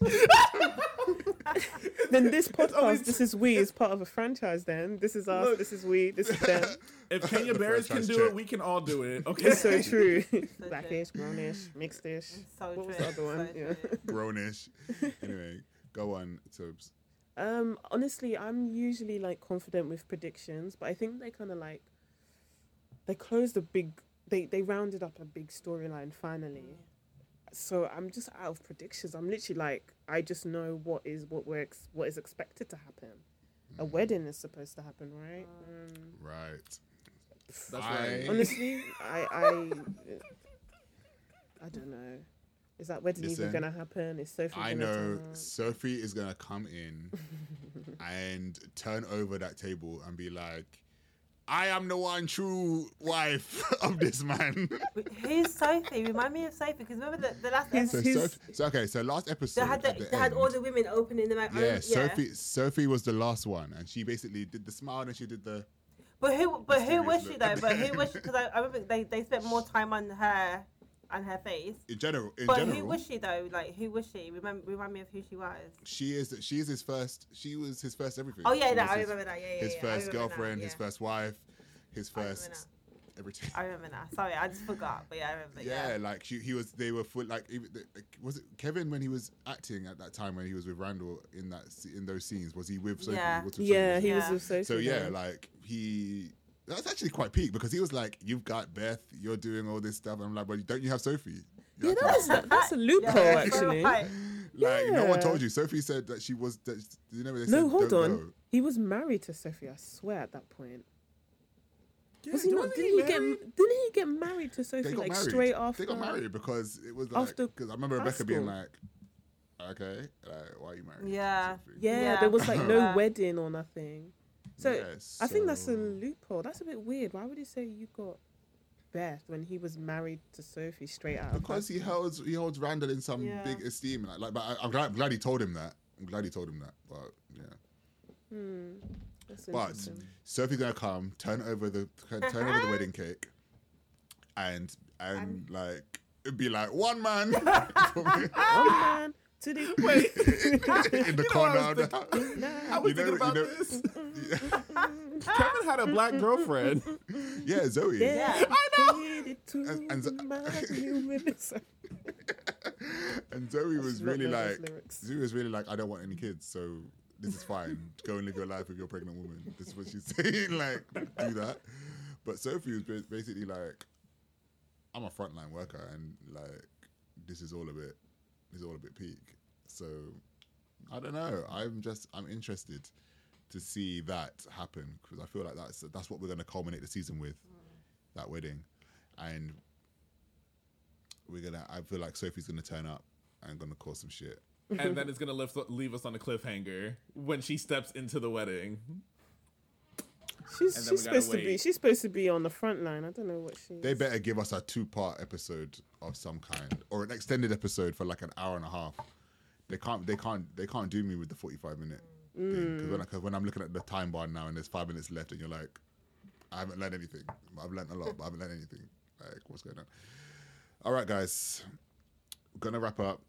Then this podcast, this is we, is part of a franchise. Then this is us. Look. This is we. This is them. If Kenya The Barris can franchise do it, we can all do it. Okay. It's so true. true. Blackish, brownish, mixedish. So What true. was the other one? So Yeah. true. Grownish. anyway, go on, Tobes. Um, honestly, I'm usually like confident with predictions, but I think they kind of like they closed a big. They they rounded up a big storyline finally. So I'm just out of predictions. I'm literally like I just know what is what we're ex- what is expected to happen. A wedding is supposed to happen, right? Um, Right. That's right. honestly, I I I don't know. Is that wedding Listen, even gonna happen? Is Sophie? I gonna know? Sophie is gonna come in and turn over that table and be like, "I am the one true wife of this man." Wait, Who's Sophie? Remind me of Sophie because remember the, the last His- so, episode Sophie, so okay, so last episode they had the, the they had all the women opening the mouth. yeah, Sophie Sophie was the last one, and she basically did the smile and she did the But who? But who was she Mysterious though? But who was she? Because I, I remember they, they spent more time on her, on her face. in general. In But general, who was she though? Like who was she? Remember, remind me of who she was. she is she is his first. She was his first everything. Oh yeah, She no, was I his, remember that. Yeah, yeah, his yeah. I first remember now, girlfriend, his first wife, his I first everything. I remember now. Sorry, I just forgot. But yeah, I remember. yeah, Yeah. like she, he was. They were full. Like, even, the- like, was it Kevin when he was acting at that time when he was with Randall in that in those scenes? Was he with Sophie? Yeah. He was with Yeah, Sophie. he was Yeah. with Sophie. So yeah, like he. That's actually quite peak because he was like, "You've got Beth. You're doing all this stuff." And I'm like, "But don't you have Sophie?" Yeah, Like, that's a, that's a loophole Yeah, actually. right. like no one told you. Sophie said that she was. That, you know, they No, said, hold on. go." He was married to Sophie. I swear at that point. Yeah, Was he not? Didn't he get? married? Didn't he get married to Sophie like married. straight after? They got married because it was like After because I remember high Rebecca being like, "Okay, like, why are you married?" to Yeah. Sophie?" Yeah, Yeah. there was like no Yeah. wedding or nothing. So Yeah, I think that's a loophole. That's a bit weird. Why would he say you got Beth when he was married to Sophie straight out? because he holds he holds Randall in some Yeah. big esteem. Like, like but I, I'm glad, I'm glad he told him that. I'm glad he told him that. But yeah, Hmm, but. Sophie's gonna come, turn over the turn over the wedding cake, and and like it'd be like one man One man to the Wait, in the You know, corner. I was the I was You know- thinking about you know- this. Kevin had a black girlfriend. Yeah, Zoe. Yeah, I know. And- and so- my human- Sorry. And Zoe was really like. Zoe was really like, I don't want any kids, so this is fine. Go and live your life with your pregnant woman. This is what she's saying. Like, do that. But Sophie was basically like, I'm a frontline worker, and like, this is all a bit, this is all a bit peak. So, I don't know. I'm just, I'm interested to see that happen because I feel like that's that's what we're going to culminate the season with, mm. that wedding, and we're gonna. I feel like Sophie's gonna turn up and gonna cause some shit. and then it's gonna lift, leave us on a cliffhanger when she steps into the wedding. She's she's we gotta supposed to be she's supposed to be on the front line. I don't know what she. They better give us a two-part episode of some kind, or an extended episode for like an hour and a half. They can't. They can't. They can't do me with the forty-five minute thing because when, I- 'cause when I'm looking at the time bar now and there's five minutes left, and you're like, I haven't learned anything. I've learned a lot, but I haven't learned anything. Like, what's going on? All right, guys. we're Gonna wrap up.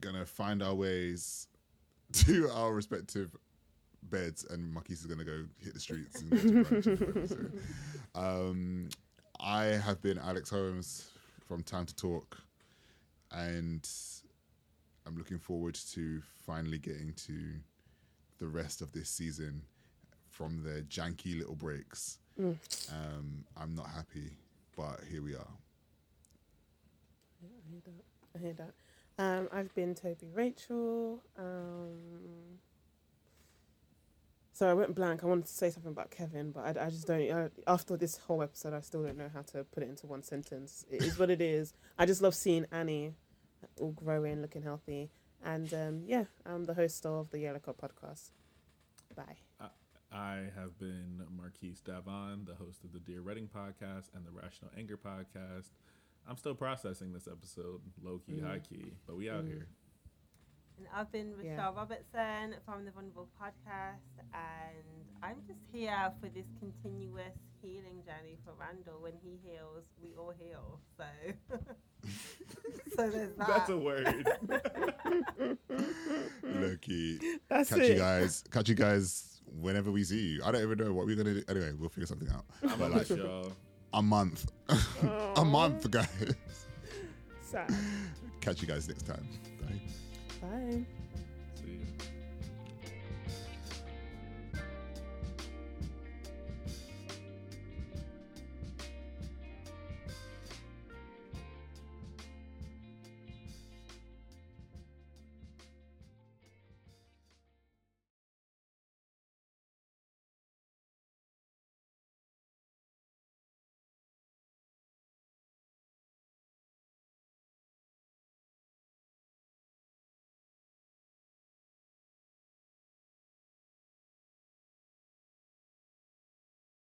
Gonna find our ways to our respective beds, and Marquise is gonna go hit the streets. And go to whatever, so. um, I have been Alex Holmes from Time to Talk, and I'm looking forward to finally getting to the rest of this season from the janky little breaks. Um, I'm not happy, but here we are. Yeah, I hear that. I hear that. Um, I've been Toby Rachel. Um, so I went blank. I wanted to say something about Kevin, but I, I just don't. I, after this whole episode, I still don't know how to put it into one sentence. It is what it is. I just love seeing Annie all growing, looking healthy, and um, yeah, I'm the host of the Yellow Cup podcast. Bye. I have been Marquise Davon, the host of the Dear Reading podcast and the Rational Anger podcast. I'm still processing this episode, low key, high key, but we out here. And I've been Rochelle Yeah. Robertson from the Vulnerable Podcast, and I'm just here for this continuous healing journey for Randall. When he heals, we all heal. So, so there's that. That's a word. Loki. That's catch it. you guys. Catch you guys whenever we see you. I don't even know what we're gonna do. Anyway, we'll figure something out. I'm But like let a month, a month, guys. Sad. Catch you guys next time. Bye. Bye. See you.